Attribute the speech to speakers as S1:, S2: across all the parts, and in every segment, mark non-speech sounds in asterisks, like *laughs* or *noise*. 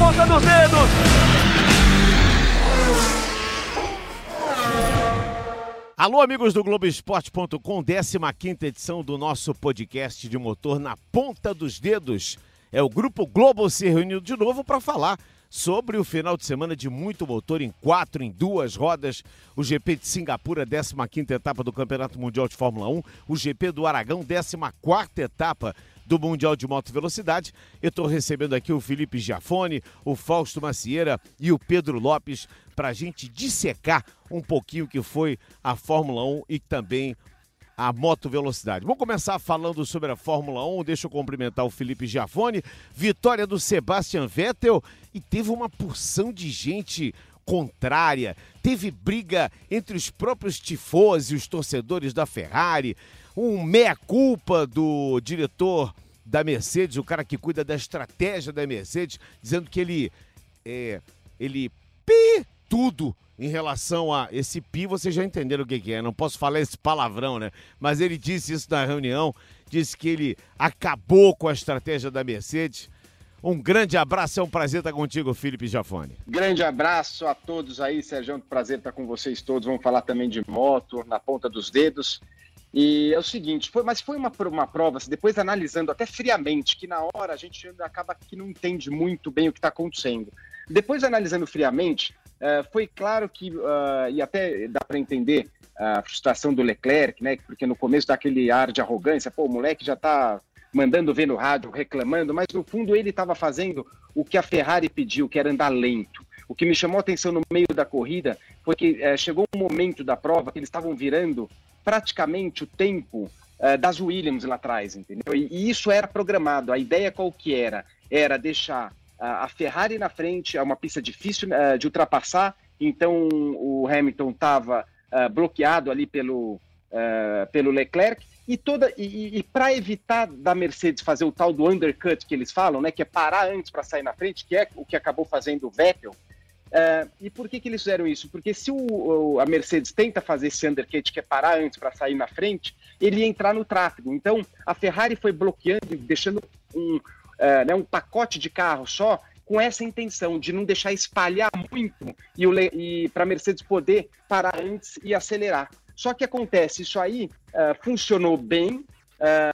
S1: ponta dos dedos.
S2: Alô, amigos do Globoesporte.com, 15 edição do nosso podcast de motor na ponta dos dedos. É o Grupo Globo se reuniu de novo para falar sobre o final de semana de muito motor em quatro, em duas rodas. O GP de Singapura, 15 etapa do Campeonato Mundial de Fórmula 1. O GP do Aragão, 14 etapa do Mundial de Moto Velocidade. Eu estou recebendo aqui o Felipe Giafone, o Fausto Macieira e o Pedro Lopes para a gente dissecar um pouquinho que foi a Fórmula 1 e também a moto velocidade. Vamos começar falando sobre a Fórmula 1. Deixa eu cumprimentar o Felipe Giafone. Vitória do Sebastian Vettel e teve uma porção de gente contrária. Teve briga entre os próprios tifos e os torcedores da Ferrari. Um meia-culpa do diretor da Mercedes, o cara que cuida da estratégia da Mercedes, dizendo que ele é, ele pi tudo em relação a esse pi, vocês já entenderam o que, que é, não posso falar esse palavrão, né? Mas ele disse isso na reunião, disse que ele acabou com a estratégia da Mercedes. Um grande abraço, é um prazer estar contigo, Felipe Jafone.
S3: Grande abraço a todos aí, Sérgio, é prazer estar com vocês todos. Vamos falar também de moto, na ponta dos dedos. E é o seguinte, foi, mas foi uma, uma prova, assim, depois analisando até friamente, que na hora a gente acaba que não entende muito bem o que está acontecendo. Depois analisando friamente, Uh, foi claro que, uh, e até dá para entender a frustração do Leclerc, né? Porque no começo dá aquele ar de arrogância, pô, o moleque já está mandando ver no rádio, reclamando, mas no fundo ele estava fazendo o que a Ferrari pediu, que era andar lento. O que me chamou a atenção no meio da corrida foi que uh, chegou um momento da prova que eles estavam virando praticamente o tempo das Williams lá atrás, entendeu? E, e isso era programado. A ideia qual que era? Era deixar a Ferrari na frente, é uma pista difícil uh, de ultrapassar, então o Hamilton estava uh, bloqueado ali pelo, uh, pelo Leclerc, e, toda e, e para evitar da Mercedes fazer o tal do undercut que eles falam, né, que é parar antes para sair na frente, que é o que acabou fazendo o Vettel, e por que, que eles fizeram isso? Porque se o, o, a Mercedes tenta fazer esse undercut, que é parar antes para sair na frente, ele ia entrar no tráfego. Então a Ferrari foi bloqueando, deixando um, uh, né, um pacote de carro só, com essa intenção de não deixar espalhar muito e, e para a Mercedes poder parar antes e acelerar. Só que acontece, isso aí uh, funcionou bem,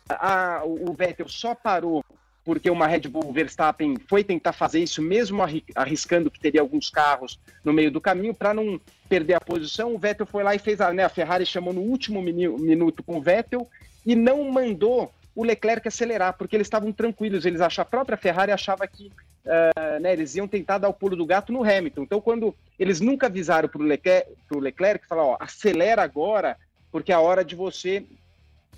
S3: a, o Vettel só parou porque uma Red Bull Verstappen foi tentar fazer isso, mesmo arriscando que teria alguns carros no meio do caminho, para não perder a posição. O Vettel foi lá e fez a, né, a Ferrari chamou no último minuto com o Vettel e não mandou o Leclerc acelerar, porque eles estavam tranquilos, eles achavam, a própria Ferrari achava que uh, né, eles iam tentar dar o pulo do gato no Hamilton. Então, quando eles nunca avisaram para o Leclerc, Leclerc falar, ó, acelera agora, porque é a hora de você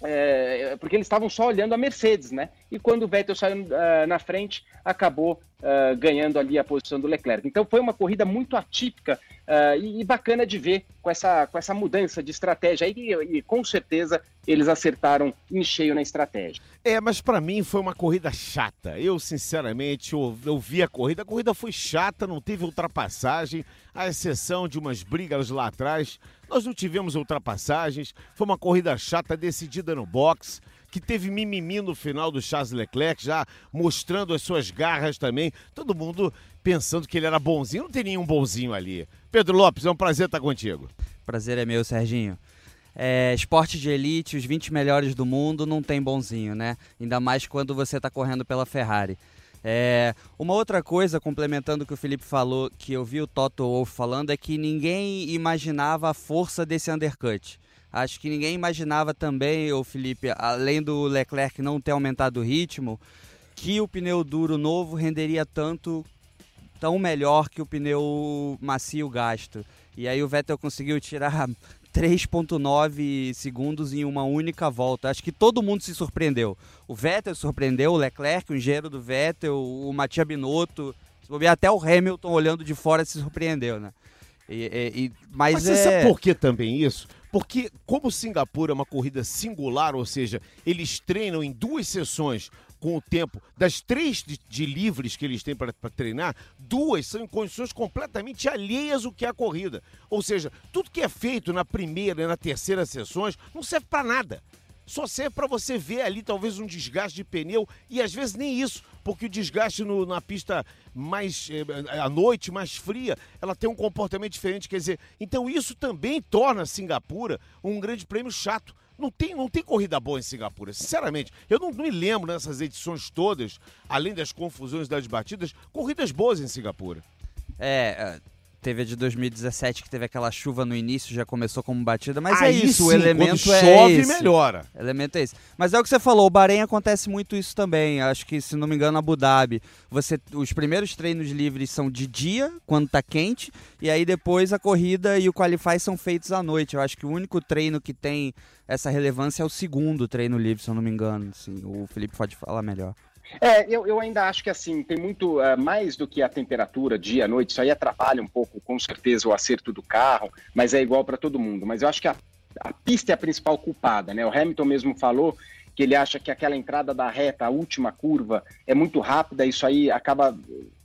S3: é, porque eles estavam só olhando a Mercedes, né? E quando o Vettel saiu uh, na frente, acabou uh, ganhando ali a posição do Leclerc. Então foi uma corrida muito atípica uh, e, e, bacana de ver com essa, com essa mudança de estratégia. E, e com certeza eles acertaram em cheio na estratégia.
S2: É, mas para mim foi uma corrida chata. Eu, sinceramente, eu, eu vi a corrida. A corrida foi chata, não teve ultrapassagem, à exceção de umas brigas lá atrás. Nós não tivemos ultrapassagens. Foi uma corrida chata, decidida no box que teve mimimi no final do Charles Leclerc, já mostrando as suas garras também. Todo mundo pensando que ele era bonzinho. Não tem nenhum bonzinho ali. Pedro Lopes, é um prazer estar contigo.
S4: Prazer é meu, Serginho. É, esporte de elite, os 20 melhores do mundo, não tem bonzinho, né? Ainda mais quando você está correndo pela Ferrari. É, uma outra coisa, complementando o que o Felipe falou, que eu vi o Toto Wolff falando, é que ninguém imaginava a força desse undercut. Acho que ninguém imaginava também, o Felipe, além do Leclerc não ter aumentado o ritmo, que o pneu duro novo renderia tanto, tão melhor que o pneu macio gasto. E aí o Vettel conseguiu tirar 3.9 segundos em uma única volta. Acho que todo mundo se surpreendeu. O Vettel surpreendeu, o Leclerc, o engenheiro do Vettel, o Matia Binotto, até o Hamilton olhando de fora se surpreendeu, né?
S2: E, e, mas, mas você é... sabe por que também isso? Porque, como Singapura é uma corrida singular, ou seja, eles treinam em duas sessões com o tempo das três de, de livres que eles têm para treinar, duas são em condições completamente alheias ao que é a corrida. Ou seja, tudo que é feito na primeira e na terceira sessões não serve para nada. só serve para você ver ali talvez um desgaste de pneu e às vezes nem isso, porque o desgaste no, na pista mais eh, à noite, mais fria, ela tem um comportamento diferente, quer dizer, então isso também torna Singapura um grande prêmio chato. Não tem, não tem corrida boa em Singapura, sinceramente. Eu não, não me lembro nessas edições todas, além das confusões das batidas, corridas boas em Singapura.
S4: É, Teve a de 2017 que teve aquela chuva no início, já começou como batida, mas é
S2: Aí
S4: é isso,
S2: sim,
S4: o elemento
S2: quando
S4: é
S2: chove,
S4: esse.
S2: melhora.
S4: O elemento é esse. Mas é o que você falou, o Bahrein acontece muito isso também. Acho que, se não me engano, Abu Dhabi, você, os primeiros treinos livres são de dia, quando tá quente, e aí depois a corrida e o qualify são feitos à noite. Eu acho que o único treino que tem essa relevância é o segundo treino livre, se eu não me engano. Assim, o Felipe pode falar melhor.
S3: É, eu, eu ainda acho que assim, tem muito uh, mais do que a temperatura, dia, noite, isso aí atrapalha um pouco, com certeza, o acerto do carro, mas é igual para todo mundo. Mas eu acho que a, a pista é a principal culpada, né? O Hamilton mesmo falou que ele acha que aquela entrada da reta, a última curva, é muito rápida, isso aí acaba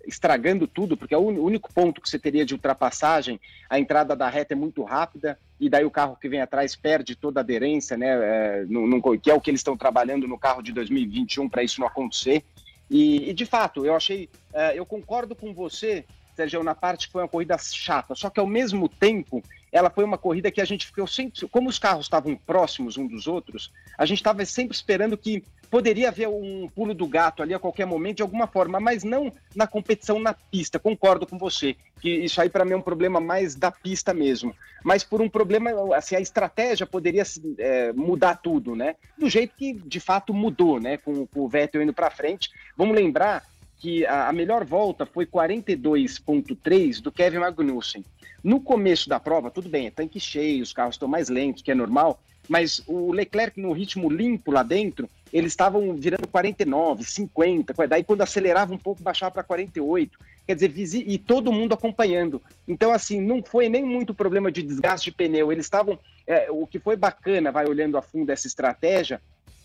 S3: estragando tudo, porque é o único ponto que você teria de ultrapassagem, a entrada da reta é muito rápida, e daí o carro que vem atrás perde toda a aderência, né? É, no, no, que é o que eles estão trabalhando no carro de 2021 para isso não acontecer. E, e, de fato, eu achei, é, eu concordo com você, Sérgio, na parte que foi uma corrida chata, só que ao mesmo tempo ela foi uma corrida que a gente ficou sempre, como os carros estavam próximos um dos outros, a gente estava sempre esperando que poderia haver um pulo do gato ali a qualquer momento de alguma forma, mas não na competição na pista. Concordo com você que isso aí para mim é um problema mais da pista mesmo, mas por um problema assim a estratégia poderia é, mudar tudo, né? Do jeito que de fato mudou, né? Com, com o Vettel indo para frente. Vamos lembrar que a, a melhor volta foi 42.3 do Kevin Magnussen. No começo da prova, tudo bem, é tanque cheio, os carros estão mais lentos, que é normal, mas o Leclerc no ritmo limpo lá dentro, eles estavam virando 49, 50, daí quando acelerava um pouco baixava para 48, quer dizer, e todo mundo acompanhando. Então, assim, não foi nem muito problema de desgaste de pneu, eles estavam, é, o que foi bacana, vai olhando a fundo essa estratégia,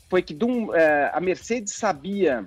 S3: foi que é, a Mercedes sabia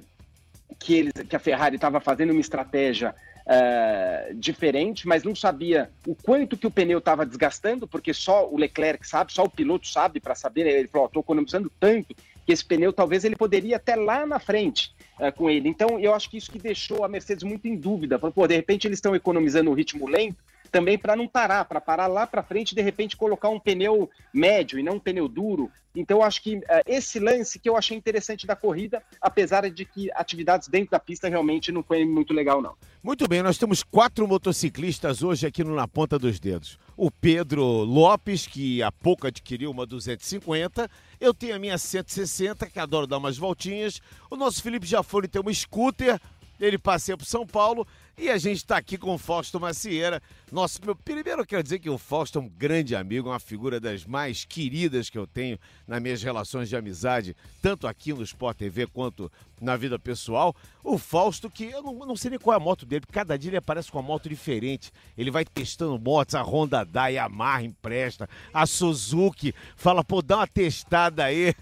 S3: que, eles, que a Ferrari estava fazendo uma estratégia uh, diferente, mas não sabia o quanto que o pneu estava desgastando, porque só o Leclerc sabe, só o piloto sabe para saber. Ele falou: estou economizando tanto que esse pneu talvez ele poderia até lá na frente uh, com ele. Então eu acho que isso que deixou a Mercedes muito em dúvida. Falou, pô, de repente eles estão economizando o ritmo lento também para não parar, para parar lá para frente e de repente colocar um pneu médio e não um pneu duro. Então, acho que uh, esse lance que eu achei interessante da corrida, apesar de que atividades dentro da pista realmente não foi muito legal, não.
S2: Muito bem, nós temos quatro motociclistas hoje aqui no Na Ponta dos Dedos. O Pedro Lopes, que há pouco adquiriu uma 250. Eu tenho a minha 160, que adoro dar umas voltinhas. O nosso Felipe Jafone tem uma scooter ele passeia para São Paulo e a gente está aqui com o Fausto Macieira. Nosso, meu, primeiro eu quero dizer que o Fausto é um grande amigo, uma figura das mais queridas que eu tenho nas minhas relações de amizade, tanto aqui no Sport TV quanto na vida pessoal. O Fausto, que eu não, não sei nem qual é a moto dele, cada dia ele aparece com uma moto diferente. Ele vai testando motos, a Honda dá, a Yamaha empresta, a Suzuki fala, pô, dá uma testada aí.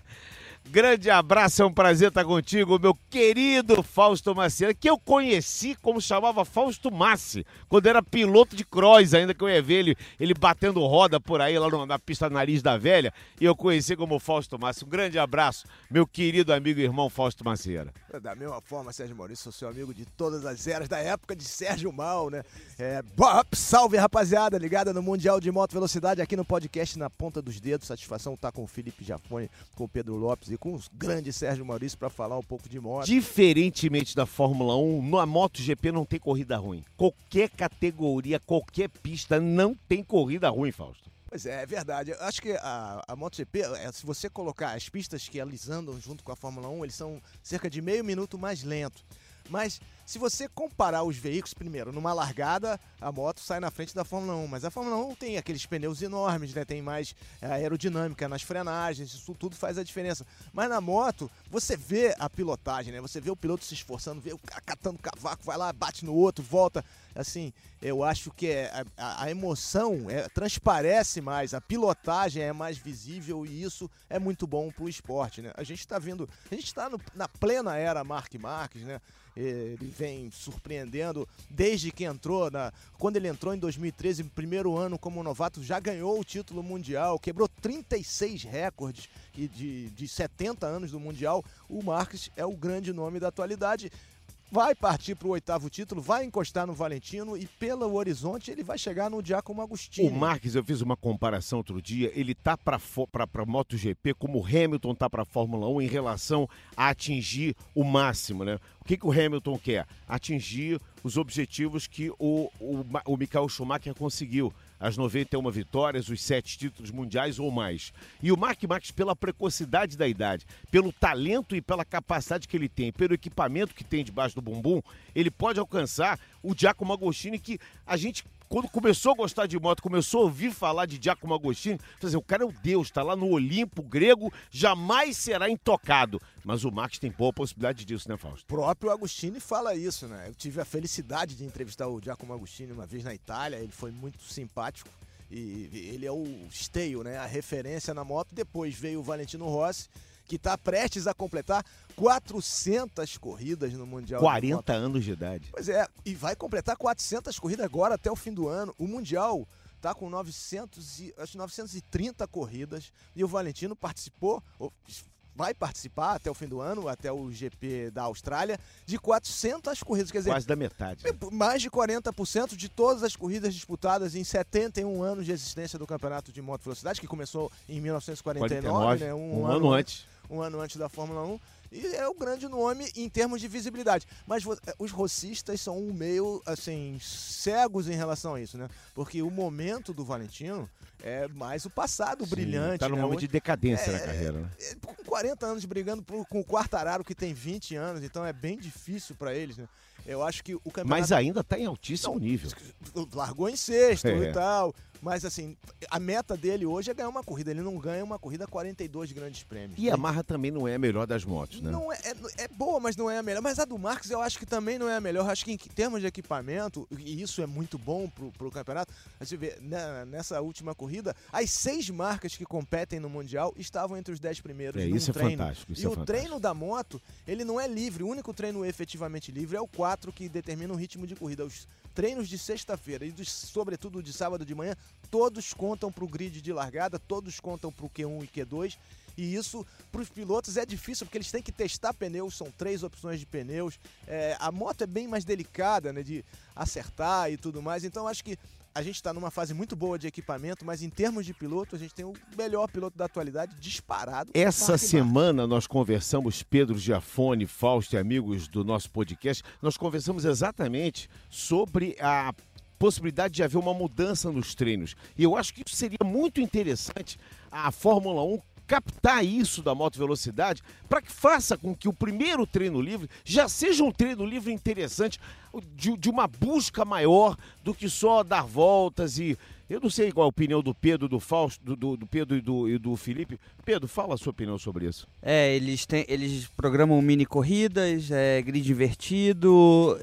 S2: Grande abraço, é um prazer estar contigo, meu querido Fausto Macieira, que eu conheci como chamava Fausto Massi, quando era piloto de cross, ainda que eu ia ver ele, ele batendo roda por aí, lá na pista Nariz da Velha, e eu conheci como Fausto Massi. Um grande abraço, meu querido amigo e irmão Fausto Macieira.
S1: Da mesma forma, Sérgio Maurício, sou seu amigo de todas as eras, da época de Sérgio Mal, né? É, salve, rapaziada, ligada no Mundial de Moto Velocidade, aqui no podcast Na Ponta dos Dedos. Satisfação estar com o Felipe Jafone, com o Pedro Lopes e com o grande Sérgio Maurício para falar um pouco de moto.
S2: Diferentemente da Fórmula 1, na MotoGP não tem corrida ruim. Qualquer categoria, qualquer pista não tem corrida ruim, Fausto.
S1: Pois é, é verdade. Eu acho que a, a MotoGP, é, se você colocar as pistas que eles andam junto com a Fórmula 1, eles são cerca de meio minuto mais lento. Mas se você comparar os veículos, primeiro, numa largada, a moto sai na frente da Fórmula 1, mas a Fórmula 1 tem aqueles pneus enormes, né? Tem mais é, aerodinâmica nas frenagens, isso tudo faz a diferença. Mas na moto, você vê a pilotagem, né? Você vê o piloto se esforçando, vê o cara catando cavaco, vai lá, bate no outro, volta. Assim, eu acho que é, a, a emoção é, transparece mais, a pilotagem é mais visível e isso é muito bom pro esporte, né? A gente está vindo, a gente está na plena era Mark Marques, né? Ele vem surpreendendo desde que entrou. Na, quando ele entrou em 2013, primeiro ano como novato, já ganhou o título mundial, quebrou 36 recordes de, de 70 anos do Mundial. O Marques é o grande nome da atualidade vai partir para o oitavo título, vai encostar no Valentino e pelo horizonte ele vai chegar no Giacomo Agostini.
S2: O Marques, eu fiz uma comparação outro dia, ele tá para para MotoGP como o Hamilton tá para Fórmula 1 em relação a atingir o máximo, né? O que, que o Hamilton quer? Atingir os objetivos que o, o, o Michael Schumacher conseguiu as 91 vitórias, os sete títulos mundiais ou mais. E o Mark Marques, pela precocidade da idade, pelo talento e pela capacidade que ele tem, pelo equipamento que tem debaixo do bumbum, ele pode alcançar o Giacomo Agostini que a gente quando começou a gostar de moto, começou a ouvir falar de Giacomo Agostini, fazer, o cara é o Deus, está lá no Olimpo grego, jamais será intocado. Mas o Max tem boa possibilidade disso, né, Fausto? O
S1: próprio Agostini fala isso, né? Eu tive a felicidade de entrevistar o Giacomo Agostini uma vez na Itália, ele foi muito simpático. E ele é o esteio, né? A referência na moto. Depois veio o Valentino Rossi, que está prestes a completar 400 corridas no Mundial.
S2: 40 anos de idade.
S1: Pois é, e vai completar 400 corridas agora até o fim do ano. O Mundial tá com 900 e, acho 930 corridas e o Valentino participou, vai participar até o fim do ano, até o GP da Austrália, de 400 corridas. Quer dizer,
S2: quase da metade. Né?
S1: Mais de 40% de todas as corridas disputadas em 71 anos de existência do Campeonato de Moto Velocidade, que começou em 1949, 49, né?
S2: Um, um ano, ano antes
S1: um ano antes da Fórmula 1. E é o grande nome em termos de visibilidade. Mas eh, os rocistas são um meio, assim, cegos em relação a isso, né? Porque o momento do Valentino é mais o passado Sim, brilhante.
S2: Tá
S1: no né?
S2: momento de decadência é, na carreira, né?
S1: É, com 40 anos brigando por, com o Quartararo, que tem 20 anos, então é bem difícil para eles, né? Eu acho que o campeonato.
S2: Mas ainda está em altíssimo nível.
S1: Largou em sexto *laughs* é. e tal. Mas assim, a meta dele hoje é ganhar uma corrida. Ele não ganha uma corrida 42 grandes prêmios.
S2: E a Marra também não é a melhor das motos, né?
S1: Não é, é, é, boa, mas não é a melhor. Mas a do Marcos eu acho que também não é a melhor. Eu acho que em termos de equipamento, e isso é muito bom pro, pro campeonato, a gente vê né, nessa última corrida, as seis marcas que competem no Mundial estavam entre os dez primeiros.
S2: É, isso é
S1: treino.
S2: fantástico. Isso
S1: e
S2: é
S1: o
S2: fantástico.
S1: treino da moto, ele não é livre. O único treino efetivamente livre é o 4 que determina o ritmo de corrida. Os treinos de sexta-feira e, dos, sobretudo, de sábado de manhã, todos contam para o grid de largada, todos contam para o Q1 e Q2. E isso para os pilotos é difícil porque eles têm que testar pneus, são três opções de pneus. É, a moto é bem mais delicada né, de acertar e tudo mais. Então acho que a gente está numa fase muito boa de equipamento, mas em termos de piloto, a gente tem o melhor piloto da atualidade disparado.
S2: Essa semana nós conversamos, Pedro Giafone, Fausto e amigos do nosso podcast, nós conversamos exatamente sobre a possibilidade de haver uma mudança nos treinos. E eu acho que isso seria muito interessante a Fórmula 1 captar isso da moto velocidade para que faça com que o primeiro treino livre já seja um treino livre interessante, de, de, uma busca maior do que só dar voltas e. Eu não sei qual a opinião do Pedro, do Fausto, do, do, do Pedro e do, e do Felipe. Pedro, fala a sua opinião sobre isso.
S4: É, eles, têm, eles programam mini corridas, é, grid invertido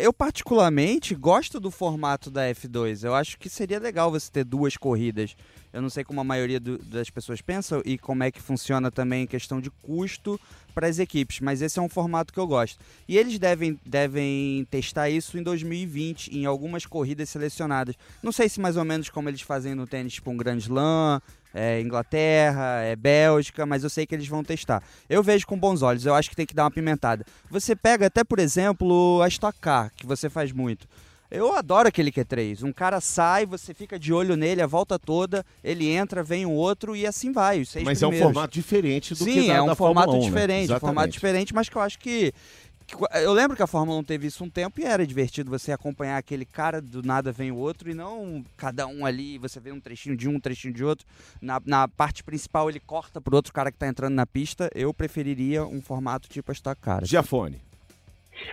S4: eu particularmente gosto do formato da F2. Eu acho que seria legal você ter duas corridas. Eu não sei como a maioria do, das pessoas pensam e como é que funciona também em questão de custo para as equipes, mas esse é um formato que eu gosto. E eles devem, devem testar isso em 2020, em algumas corridas selecionadas. Não sei se mais ou menos como eles fazem no tênis, tipo um Grand Slam, é Inglaterra, é Bélgica, mas eu sei que eles vão testar. Eu vejo com bons olhos, eu acho que tem que dar uma pimentada. Você pega até, por exemplo, a Stock Car, que você faz muito. Eu adoro aquele Q3. Um cara sai, você fica de olho nele a volta toda, ele entra, vem um outro e assim vai.
S2: Mas
S4: primeiros.
S2: é um formato diferente do
S4: Sim,
S2: que da,
S4: é um
S2: da
S4: formato
S2: 1, né?
S4: diferente, um formato diferente, mas que eu acho que eu lembro que a Fórmula 1 teve isso um tempo e era divertido você acompanhar aquele cara, do nada vem o outro, e não cada um ali, você vê um trechinho de um, um trechinho de outro. Na, na parte principal ele corta pro outro cara que tá entrando na pista. Eu preferiria um formato tipo esta cara.
S2: Giafone.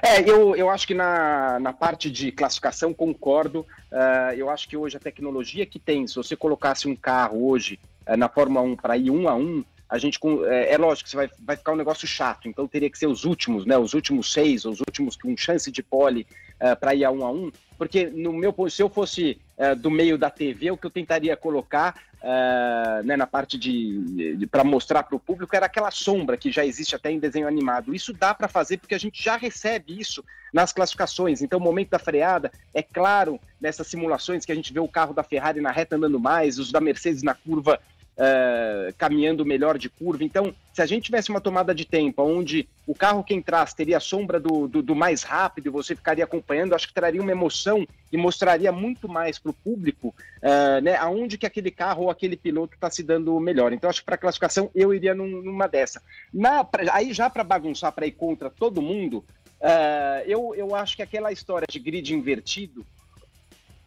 S3: É, eu, eu acho que na, na parte de classificação concordo. Uh, eu acho que hoje a tecnologia que tem, se você colocasse um carro hoje uh, na Fórmula 1 para ir um a um, a gente é, é lógico que vai, vai ficar um negócio chato, então teria que ser os últimos, né? Os últimos seis, os últimos com chance de pole uh, é, para ir a um a um, porque no meu se eu fosse uh, do meio da TV, o que eu tentaria colocar uh, né, na parte de, de para mostrar para o público era aquela sombra que já existe até em desenho animado. Isso dá para fazer porque a gente já recebe isso nas classificações. Então, o momento da freada é claro nessas simulações que a gente vê o carro da Ferrari na reta andando mais, os da Mercedes na curva uh, caminhando melhor de curva. Então, se a gente tivesse uma tomada de tempo onde o carro que entrasse teria a sombra do, do, do mais rápido, você ficaria acompanhando, acho que traria uma emoção e mostraria muito mais para o público uh, né, aonde que aquele carro ou aquele piloto está se dando melhor. Então, acho que para classificação eu iria num, numa dessa. Na, pra, aí já para bagunçar, para ir contra todo mundo, uh, eu, eu acho que aquela história de grid invertido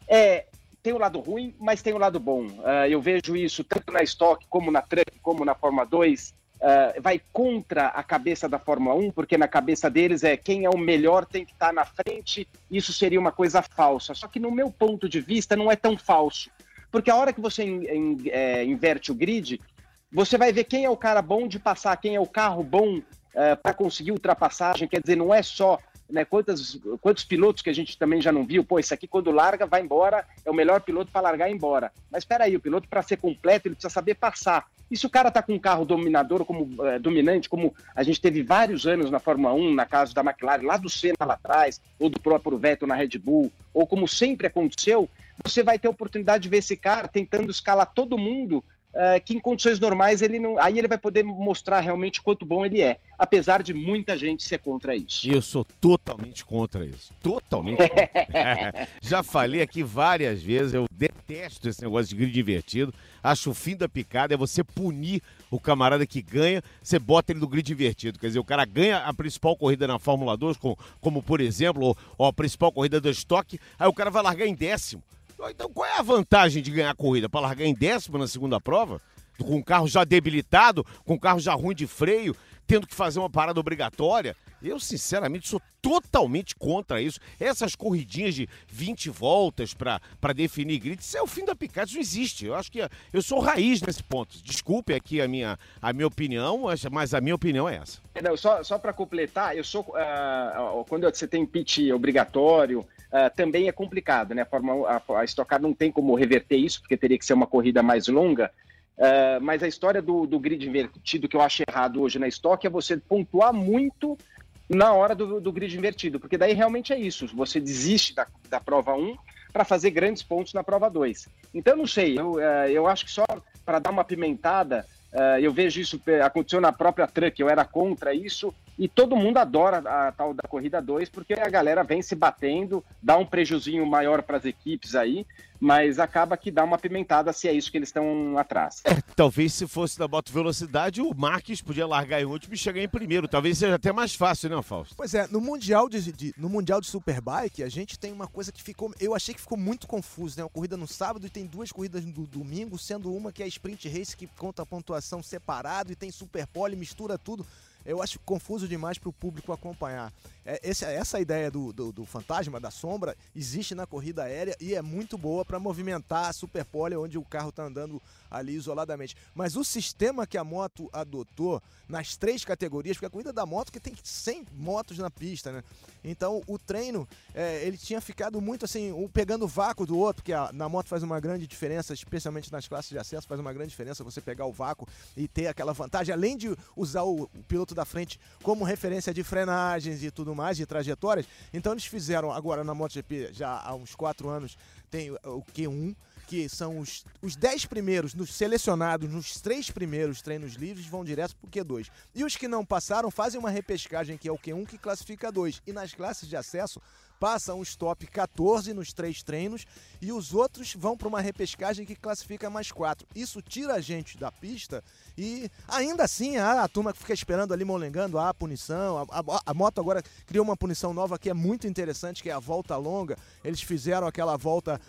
S3: é, tem o lado ruim, mas tem o lado bom. Uh, eu vejo isso tanto na Stock, como na Truck, como na Fórmula 2. Uh, ah, vai contra a cabeça da Fórmula 1, porque na cabeça deles é quem é o melhor tem que estar tá na frente, isso seria uma coisa falsa. Só que no meu ponto de vista não é tão falso. Porque a hora que você in, in, é, inverte o grid, você vai ver quem é o cara bom de passar, quem é o carro bom uh, ah, para conseguir ultrapassagem. Quer dizer, não é só né, quantos, quantos pilotos que a gente também já não viu, pô, isso aqui quando larga, vai embora, é o melhor piloto para largar e ir embora. Mas espera aí, o piloto para ser completo, ele precisa saber passar. E se o cara tá com um carro dominador, como é, dominante, como a gente teve vários anos na Fórmula 1, na casa da McLaren, lá do Senna lá atrás, ou do próprio Vettel na Red Bull, ou como sempre aconteceu, você vai ter a oportunidade de ver esse cara tentando escalar todo mundo Uh, que em condições normais ele não. Aí ele vai poder mostrar realmente quanto bom ele é, apesar de muita gente ser contra isso.
S2: Eu sou totalmente contra isso. Totalmente. Contra. *laughs* Já falei aqui várias vezes, eu detesto esse negócio de grid invertido. Acho o fim da picada é você punir o camarada que ganha, você bota ele no grid invertido. Quer dizer, o cara ganha a principal corrida na Fórmula 2, como, como por exemplo, ou, a principal corrida do estoque, aí o cara vai largar em décimo. Então qual é a vantagem de ganhar a corrida? Para largar em décimo na segunda prova? Com o carro já debilitado, com o carro já ruim de freio, tendo que fazer uma parada obrigatória? Eu, sinceramente, sou totalmente contra isso. Essas corridinhas de 20 voltas para definir grid, isso é o fim da picada, isso não existe. Eu acho que eu sou raiz nesse ponto. Desculpe aqui a minha, a minha opinião, mas a minha opinião é essa.
S3: Não, só só para completar, eu sou. Uh, quando você tem pitch obrigatório, uh, também é complicado, né? A, Fórmula, a, a Stock Car não tem como reverter isso, porque teria que ser uma corrida mais longa. Uh, mas a história do, do grid invertido que eu acho errado hoje na Stock é você pontuar muito na hora do, do grid invertido, porque daí realmente é isso. Você desiste da, da prova 1 para fazer grandes pontos na prova 2. Então, não sei, eu, uh, eu acho que só para dar uma pimentada, eu vejo isso, aconteceu na própria Truck, eu era contra isso, e todo mundo adora a tal da corrida 2, porque a galera vem se batendo, dá um prejuzinho maior para as equipes aí, mas acaba que dá uma pimentada se é isso que eles estão atrás.
S2: É, talvez se fosse da moto velocidade, o Marques podia largar em último e chegar em primeiro. Talvez seja até mais fácil, né, Fausto?
S1: Pois é, no Mundial de, de, no Mundial de Superbike, a gente tem uma coisa que ficou. Eu achei que ficou muito confuso, né? Uma corrida no sábado e tem duas corridas no domingo, sendo uma que é a sprint race que conta a pontuação separado e tem super pole, mistura tudo eu acho confuso demais para o público acompanhar. É, esse, essa ideia do, do, do, fantasma, da sombra, existe na corrida aérea e é muito boa para movimentar a superpole onde o carro está andando ali isoladamente. Mas o sistema que a moto adotou nas três categorias, porque a corrida da moto que tem 100 motos na pista, né? Então o treino, é, ele tinha ficado muito assim, um pegando o vácuo do outro, que a, na moto faz uma grande diferença, especialmente nas classes de acesso, faz uma grande diferença você pegar o vácuo e ter aquela vantagem, além de usar o, o piloto da frente como referência de frenagens e tudo tudo mais, de trajetórias. Então eles fizeram agora na MotoGP, já há uns quatro anos, tem o Q1, que são os, os dez primeiros nos selecionados nos três primeiros treinos livres vão direto para o Q2. E os que não passaram fazem uma repescagem que é o Q1 que classifica dois. E nas classes de acesso passam os top 14 nos três treinos e os outros vão para uma repescagem que classifica mais quatro. Isso tira a gente da pista e ainda assim a, a turma que fica esperando ali molengando a punição. A, a, a, moto agora criou uma punição nova que é muito interessante, que é a volta longa. Eles fizeram aquela volta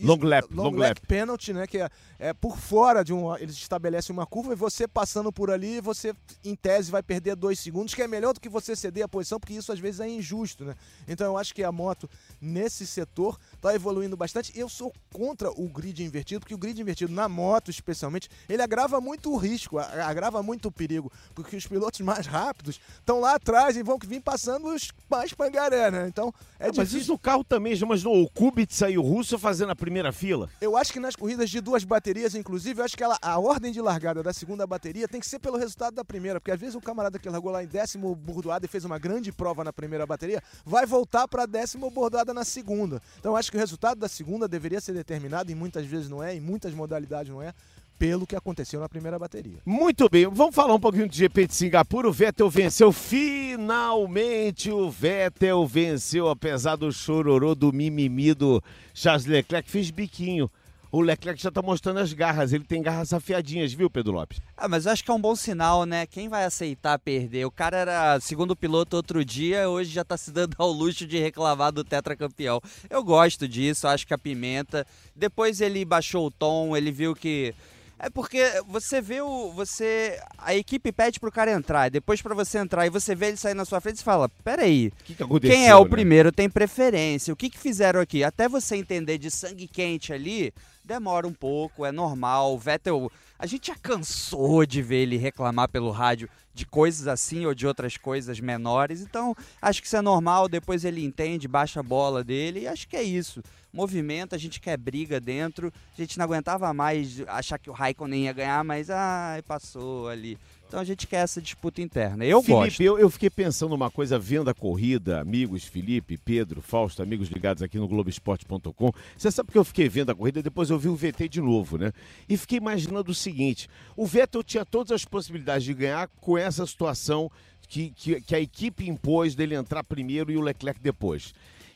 S2: long lap,
S1: long, long lap. penalty, né? Que é, é, por fora de um. Eles estabelecem uma curva e você passando por ali, você, em tese, vai perder dois segundos, que é melhor do que você ceder a posição, porque isso às vezes é injusto, né? Então eu acho que a moto, nesse setor, está evoluindo bastante. Eu sou contra o grid invertido, porque o grid invertido, na moto especialmente, ele agrava muito o risco, agrava muito o perigo, porque os pilotos *laughs* mais rápidos estão lá atrás e vão vir passando os mais pangaré, né? Então é
S2: Não, Mas isso no carro também, mas no, o Kubica e o Russo fazendo a primeira fila?
S1: Eu acho que nas corridas de duas baterias, inclusive, eu acho que ela, a ordem de largada da segunda bateria tem que ser pelo resultado da primeira, porque às vezes o camarada que largou lá em décimo bordoada e fez uma grande prova na primeira bateria, vai voltar para décimo bordoada na segunda. Então acho que o resultado da segunda deveria ser determinado, e muitas vezes não é, em muitas modalidades não é, pelo que aconteceu na primeira bateria.
S2: Muito bem, vamos falar um pouquinho do GP de Singapura. O Vettel venceu finalmente. O Vettel venceu, apesar do chororô, do mimimi do Charles Leclerc, fez biquinho. O Leclerc já tá mostrando as garras, ele tem garras afiadinhas, viu, Pedro Lopes?
S4: Ah, mas eu acho que é um bom sinal, né? Quem vai aceitar perder? O cara era segundo piloto outro dia, hoje já tá se dando ao luxo de reclamar do tetracampeão. Eu gosto disso, acho que a pimenta. Depois ele baixou o tom, ele viu que é porque você vê o. Você. A equipe pede pro cara entrar, depois para você entrar e você vê ele sair na sua frente e fala: Peraí,
S2: que que quem
S4: é o
S2: né?
S4: primeiro tem preferência. O que, que fizeram aqui? Até você entender de sangue quente ali, demora um pouco, é normal. O Vettel. A gente já cansou de ver ele reclamar pelo rádio de coisas assim ou de outras coisas menores. Então, acho que isso é normal. Depois ele entende, baixa a bola dele e acho que é isso movimento, a gente quer briga dentro. A gente não aguentava mais achar que o Raikkonen ia ganhar, mas ai, passou ali. Então a gente quer essa disputa interna. Eu
S2: Felipe,
S4: gosto.
S2: Eu, eu fiquei pensando uma coisa, vendo a corrida, amigos Felipe, Pedro, Fausto, amigos ligados aqui no Globoesporte.com. Você sabe que eu fiquei vendo a corrida e depois eu vi o VT de novo, né? E fiquei imaginando o seguinte: o Vettel tinha todas as possibilidades de ganhar com essa situação que, que, que a equipe impôs dele entrar primeiro e o Leclerc depois.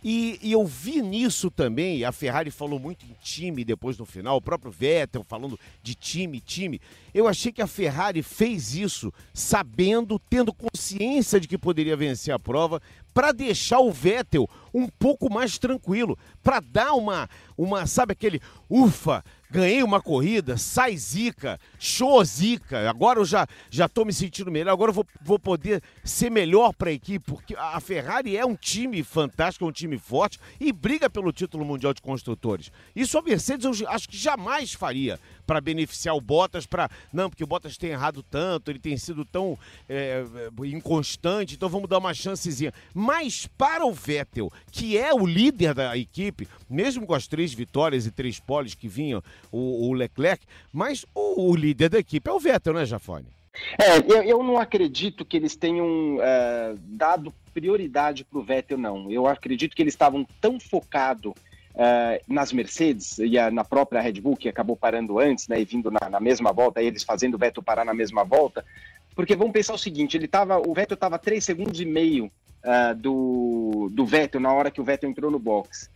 S2: E, e, eu vi nisso também, a Ferrari falou muito em time depois no final, o próprio Vettel falando de time, time. Eu achei que a Ferrari fez isso sabendo, tendo consciência de que poderia vencer a prova, para deixar o Vettel um pouco mais tranquilo, para dar uma, uma, sabe aquele ufa, ganhei uma corrida, sai zica, show zica, agora eu já já tô me sentindo melhor, agora eu vou, vou poder ser melhor para a equipe, porque a Ferrari é um time fantástico, é um time forte e briga pelo título mundial de construtores. Isso a Mercedes eu acho que jamais faria para beneficiar o Bottas, para não, porque o Bottas tem errado tanto, ele tem sido tão é, inconstante, então vamos dar uma chancezinha. Mas para o Vettel, que é o líder da equipe, mesmo com as três vitórias e três poles que vinham o, o Leclerc, mas o, o, líder da equipe é o Vettel, né, Jafone?
S3: É, eu, eu não acredito que eles tenham é, dado prioridade para o Vettel, não. Eu acredito que eles estavam tão focados Uh, nas Mercedes e a, na própria Red Bull, que acabou parando antes, né, e vindo na, na mesma volta, eles fazendo o Vettel parar na mesma volta, porque vamos pensar o seguinte, ele tava, o Vettel estava 3 segundos e meio uh, do, do Vettel na hora que o Vettel entrou no box.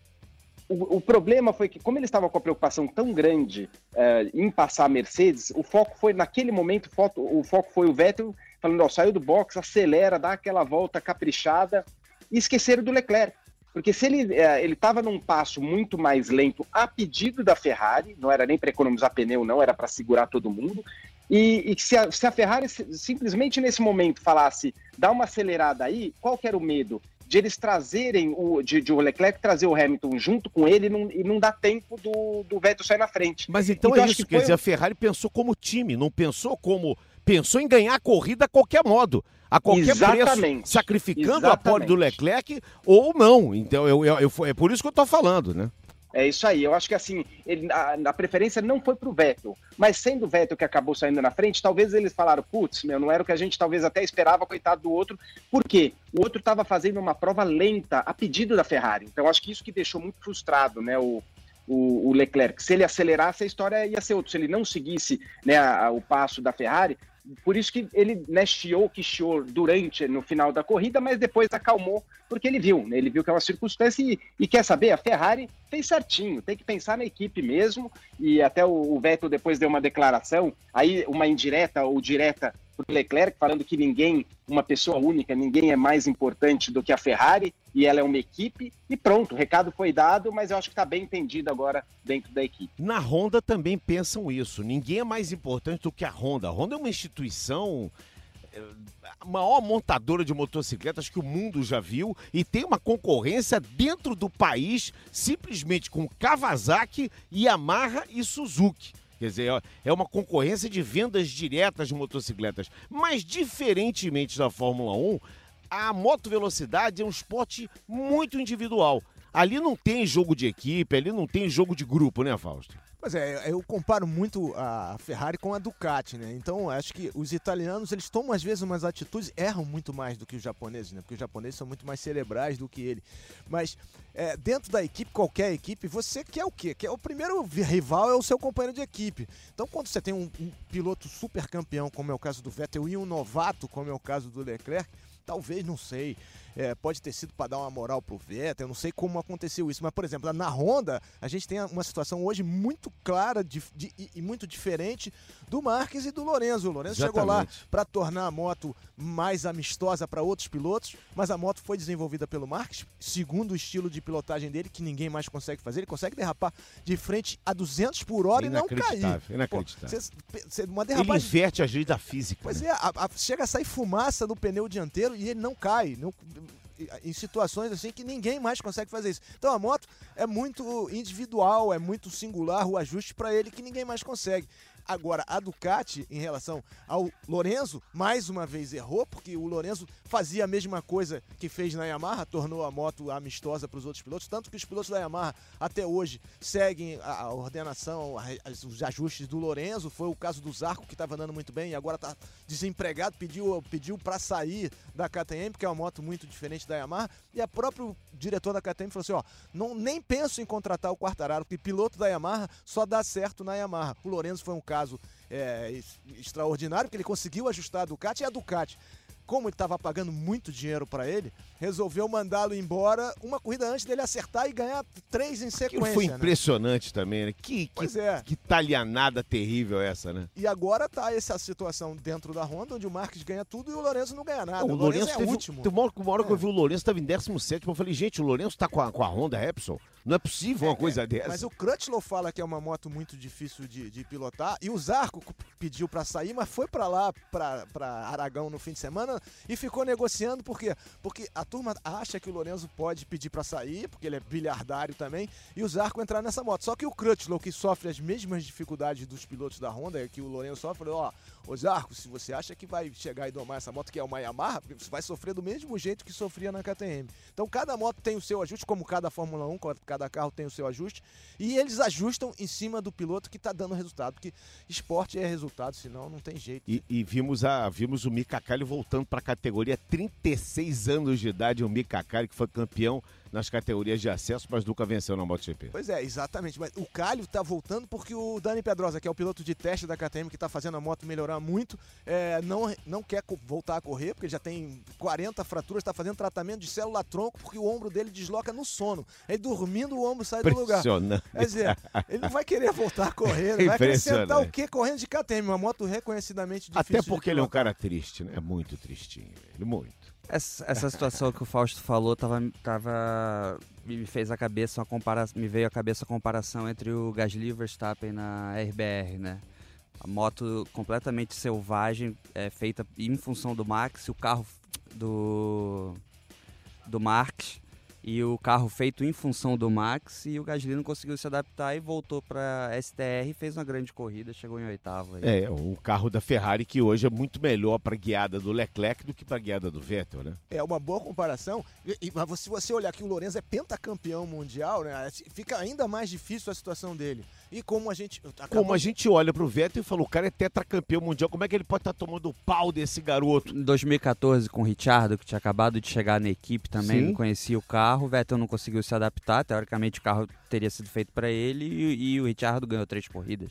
S3: O, o problema foi que, como ele estava com a preocupação tão grande uh, em passar a Mercedes, o foco foi, naquele momento, foto, o foco foi o Vettel falando, ó, saiu do box, acelera, dá aquela volta caprichada, e esqueceram do Leclerc. Porque se ele é, ele estava num passo muito mais lento a pedido da Ferrari, não era nem para economizar pneu, não, era para segurar todo mundo. E, e se, a, se, a, Ferrari simplesmente nesse momento falasse, dá uma acelerada aí, qual que era o medo? De eles trazerem, o, de, de o Leclerc trazer o Hamilton junto com ele e não, e não dá tempo do, do Vettel sair na frente.
S2: Mas então, então é isso, que quer dizer, a Ferrari pensou como time, não pensou como. Pensou em ganhar a corrida a qualquer modo a qualquer Exatamente. preço, sacrificando Exatamente. a pole do Leclerc ou não. Então, eu, eu, eu, é por isso que eu estou falando, né?
S3: É isso aí. Eu acho que assim, ele, a, a, preferência não foi para o Vettel, mas sendo o Vettel que acabou saindo na frente, talvez eles falaram, putz, meu, não era o que a gente talvez até esperava, coitado do outro. Por quê? O outro estava fazendo uma prova lenta a pedido da Ferrari. Então, acho que isso que deixou muito frustrado, né? O, o, Leclerc. Se ele acelerasse, a história ia ser outra. Se ele não seguisse né, a, o passo da Ferrari, por isso que ele né, chiou, que chiou durante, no final da corrida, mas depois acalmou, porque ele viu, né, ele viu que é uma circunstância e, e, quer saber, a Ferrari fez certinho, tem que pensar na equipe mesmo, e até o, o Vettel depois deu uma declaração, aí uma indireta ou direta para Leclerc, falando que ninguém, uma pessoa única, ninguém é mais importante do que a Ferrari e ela é uma equipe. E pronto, o recado foi dado, mas eu acho que está bem entendido agora dentro da equipe.
S2: Na Honda também pensam isso. Ninguém é mais importante do que a Honda. A Honda é uma instituição eh, a maior montadora de motocicletas que o mundo já viu e tem uma concorrência dentro do país simplesmente com Kawasaki, Yamaha e Suzuki. Quer dizer, é uma concorrência de vendas diretas de motocicletas. Mas, diferentemente da Fórmula 1, a moto velocidade é um esporte muito individual. ali não tem jogo de equipe, ali não tem jogo de grupo, né, Fausto?
S1: Pois é, eu comparo muito a Ferrari com a Ducati, né? Então acho que os italianos eles tomam às vezes umas atitudes, erram muito mais do que os japoneses, né? Porque os japoneses são muito mais cerebrais do que ele. Mas é, dentro da equipe, qualquer equipe, você quer o quê? Quer o primeiro rival é o seu companheiro de equipe. Então quando você tem um, um piloto super campeão, como é o caso do Vettel, e um novato, como é o caso do Leclerc, talvez, não sei, é, pode ter sido para dar uma moral pro Vettel, eu não sei como aconteceu isso, mas por exemplo, na Honda, a gente tem uma situação hoje muito clara de, de, e muito diferente do Marques e do Lorenzo. O Lorenzo Exatamente. chegou lá para tornar a moto mais amistosa para outros pilotos, mas a moto foi desenvolvida pelo Marques, segundo o estilo de pilotagem dele, que ninguém mais consegue fazer. Ele consegue derrapar de frente a 200 por hora e não cair.
S2: Inacreditável. Pô, cê, cê, uma derrapagem... Ele inverte as leis da física.
S1: Pois
S2: né?
S1: é, a, a, chega a sair fumaça no pneu dianteiro e ele não cai. Não, em situações assim que ninguém mais consegue fazer isso. Então a moto é muito individual, é muito singular o ajuste para ele que ninguém mais consegue. Agora, a Ducati, em relação ao Lorenzo, mais uma vez errou, porque o Lorenzo fazia a mesma coisa que fez na Yamaha, tornou a moto amistosa para os outros pilotos, tanto que os pilotos da Yamaha até hoje seguem a ordenação, os ajustes do Lorenzo. Foi o caso do Zarco, que estava andando muito bem e agora está desempregado, pediu, pediu para sair da KTM, porque é uma moto muito diferente da Yamaha. E a próprio diretor da KTM falou assim: ó, não, nem penso em contratar o Quartararo, porque piloto da Yamaha só dá certo na Yamaha. O Lorenzo foi um caso é, extraordinário, porque ele conseguiu ajustar a Ducati e a Ducati como ele estava pagando muito dinheiro para ele, resolveu mandá-lo embora uma corrida antes dele acertar e ganhar três em sequência.
S2: Aquilo foi né? impressionante também, né? Que, que, é. que talhanada terrível essa, né?
S1: E agora tá essa situação dentro da Honda, onde o Marques ganha tudo e o Lourenço não ganha nada.
S2: o,
S1: o
S2: Lourenço, Lourenço é o último. Tem uma hora, uma hora é. que eu vi o Lourenço estava em 17, eu falei, gente, o Lourenço está com a, com a Honda Repsol. Não é possível uma é, coisa é, dessa.
S1: Mas o Crutchlow fala que é uma moto muito difícil de, de pilotar. E o Zarco pediu para sair, mas foi para lá, para Aragão no fim de semana e ficou negociando. Por quê? Porque a turma acha que o Lorenzo pode pedir para sair, porque ele é bilhardário também, e o Zarco entrar nessa moto. Só que o Crutchlow, que sofre as mesmas dificuldades dos pilotos da Honda, que o Lorenzo sofre, ó, ô Zarco, se você acha que vai chegar e domar essa moto, que é uma Yamaha, você vai sofrer do mesmo jeito que sofria na KTM. Então cada moto tem o seu ajuste, como cada Fórmula 1, cada carro tem o seu ajuste, e eles ajustam em cima do piloto que está dando resultado, porque esporte é resultado, senão não tem jeito.
S2: E, e vimos, a, vimos o Mika Kali voltando para a categoria 36 anos de idade, o Mika Kali que foi campeão nas categorias de acesso, mas nunca venceu na MotoGP.
S1: Pois é, exatamente. Mas o Calho está voltando porque o Dani Pedrosa, que é o piloto de teste da KTM, que está fazendo a moto melhorar muito, é, não, não quer voltar a correr, porque ele já tem 40 fraturas, está fazendo tratamento de célula-tronco, porque o ombro dele desloca no sono. Aí dormindo, o ombro sai do lugar. Quer dizer, ele não vai querer voltar a correr, *laughs* vai acrescentar o quê correndo de KTM, uma moto reconhecidamente difícil.
S2: Até porque ele é um cara triste, né? É muito tristinho. Ele muito.
S4: Essa, essa situação que o Fausto falou tava, tava me fez a cabeça uma comparação, me veio à cabeça a comparação entre o Gasly e o Verstappen na RBR, né? A moto completamente selvagem, é, feita em função do Max, o carro do do Marx e o carro feito em função do Max e o Gasly não conseguiu se adaptar e voltou para STR e fez uma grande corrida, chegou em oitavo. Aí.
S2: É, o carro da Ferrari que hoje é muito melhor para guiada do Leclerc do que para guiada do Vettel, né?
S1: É uma boa comparação. E, mas se você olhar que o Lourenço é pentacampeão mundial, né, fica ainda mais difícil a situação dele. E como a gente.
S2: Acabou... Como a gente olha pro Vettel e fala, o cara é tetracampeão mundial, como é que ele pode estar tá tomando o pau desse garoto?
S4: Em 2014, com o Richard, que tinha acabado de chegar na equipe também, Sim. não conhecia o carro, o Vettel não conseguiu se adaptar, teoricamente o carro teria sido feito para ele e, e o Richard ganhou três corridas.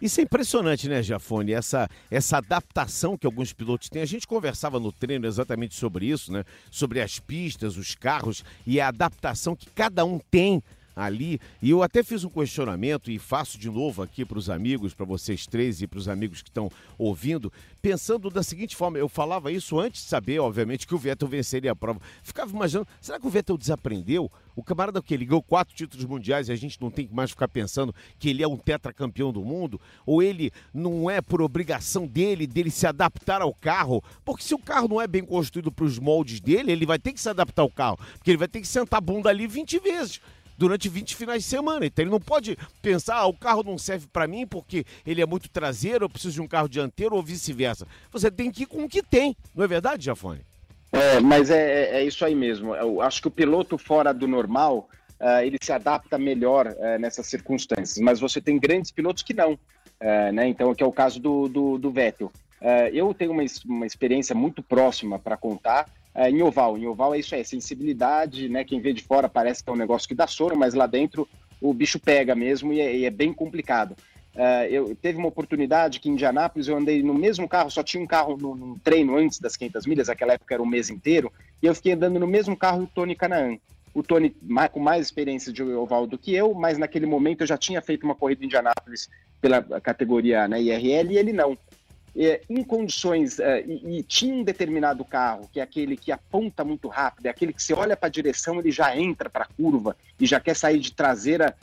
S2: Isso é impressionante, né, Jafone? Essa, essa adaptação que alguns pilotos têm. A gente conversava no treino exatamente sobre isso, né? Sobre as pistas, os carros e a adaptação que cada um tem ali. E eu até fiz um questionamento e faço de novo aqui para os amigos, para vocês três e para os amigos que estão ouvindo, pensando da seguinte forma: eu falava isso antes de saber, obviamente, que o Vettel venceria a prova. Ficava imaginando, será que o Vettel desaprendeu? O camarada que ganhou quatro títulos mundiais e a gente não tem que mais ficar pensando que ele é um tetracampeão do mundo? Ou ele não é por obrigação dele, dele se adaptar ao carro? Porque se o carro não é bem construído para os moldes dele, ele vai ter que se adaptar ao carro. Porque ele vai ter que sentar a bunda ali 20 vezes durante 20 finais de semana. Então ele não pode pensar, ah, o carro não serve para mim porque ele é muito traseiro, eu preciso de um carro dianteiro ou vice-versa. Você tem que ir com o que tem, não é verdade, Jafone?
S3: É, mas é, é, é isso aí mesmo. Eu acho que o piloto fora do normal, uh, ele se adapta melhor uh, nessas circunstâncias. Mas você tem grandes pilotos que não, uh, né? Então, que é o caso do, do, do Vettel. eu tenho uma, uma experiência muito próxima para contar em oval. Em oval é isso aí, sensibilidade, né? Quem vê de fora parece que é um negócio que dá sono, mas lá dentro o bicho pega mesmo e é, e é bem complicado. Uh, eu teve uma oportunidade que em Indianápolis eu andei no mesmo carro, só tinha um carro no, no, treino antes das 500 milhas, aquela época era o mês inteiro, e eu fiquei andando no mesmo carro o Tony Canaan. O Tony com mais experiência de oval do que eu, mas naquele momento eu já tinha feito uma corrida em Indianápolis pela categoria né, IRL e ele não. É, em condições, uh, e, e, tinha um determinado carro, que é aquele que aponta muito rápido, é aquele que você olha para a direção, ele já entra para a curva e já quer sair de traseira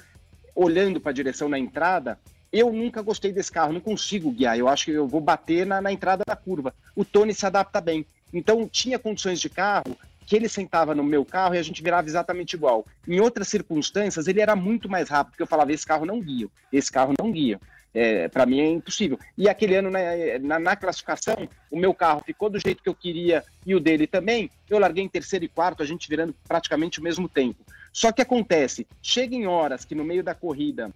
S3: olhando para a direção na entrada, eu nunca gostei desse carro, não consigo guiar. Eu acho que eu vou bater na, na entrada da curva. O Tony se adapta bem. Então, tinha condições de carro que ele sentava no meu carro e a gente virava exatamente igual. Em outras circunstâncias, ele era muito mais rápido, porque eu falava: esse carro não guia, esse carro não guia. É, para mim é impossível. E aquele ano, na, na, na, classificação, o meu carro ficou do jeito que eu queria e o dele também. Eu larguei em terceiro e quarto, a gente virando praticamente o mesmo tempo. Só que acontece, chega em horas que no meio da corrida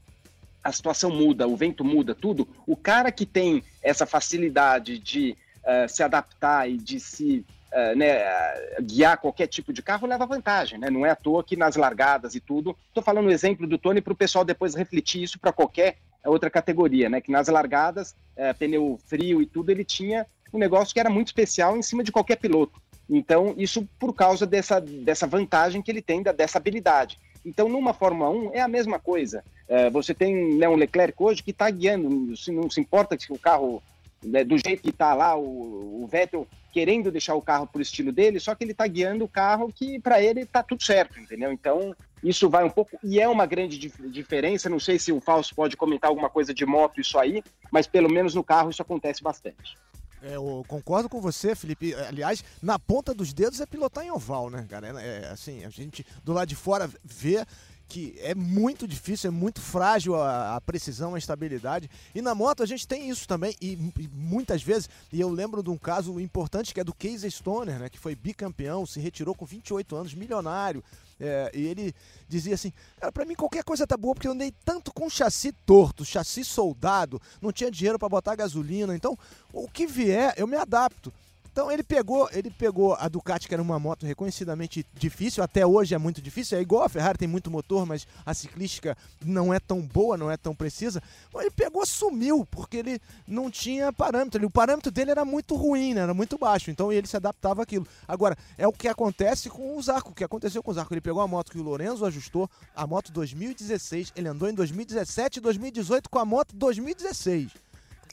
S3: a situação muda, o vento muda, tudo, o cara que tem essa facilidade de uh, se adaptar e de se uh, né, uh, guiar qualquer tipo de carro leva vantagem, né? Não é à toa que nas largadas e tudo. Estou falando o exemplo do Tony para o pessoal depois refletir isso para qualquer outra categoria, né? Que nas largadas, pneu frio e tudo, ele tinha um negócio que era muito especial em cima de qualquer piloto. Então, isso por causa dessa, dessa vantagem que ele tem, da, dessa habilidade. Então, numa Fórmula 1 é a mesma coisa. É, você tem né, um Leclerc hoje que está guiando, não se importa se o carro, né, do jeito que está lá, o, o, Vettel querendo deixar o carro por estilo dele, só que ele está guiando o carro que para ele está tudo certo, entendeu? Então, isso vai um pouco, e é uma grande dif diferença. Não sei se o Fausto pode comentar alguma coisa de moto, isso aí, mas pelo menos no carro isso acontece bastante.
S1: É, eu concordo com você, Felipe. Aliás, na ponta dos dedos é pilotar em oval, né, cara? É, é, assim, a gente do lado de fora vê que é muito difícil, é muito frágil a, a, precisão, a estabilidade. E na moto a gente tem isso também, e, e, muitas vezes, e eu lembro de um caso importante que é do Casey Stoner, né, que foi bicampeão, se retirou com 28 anos, milionário, é, e ele dizia assim: para mim qualquer coisa tá boa, porque eu andei tanto com chassi torto, chassi soldado, não tinha dinheiro para botar gasolina, então o que vier eu me adapto. Então ele pegou, ele pegou a Ducati, que era uma moto reconhecidamente difícil, até hoje é muito difícil, é igual a Ferrari, tem muito motor, mas a ciclística não é tão boa, não é tão precisa. Ele pegou, sumiu, porque ele não tinha parâmetro. O parâmetro dele era muito ruim, né? era muito baixo, então ele se adaptava àquilo. Agora, é o que acontece com o Zarco, o que aconteceu com o Zarco. Ele pegou a moto que o Lorenzo ajustou, a moto 2016, ele andou em 2017 e 2018 com a moto 2016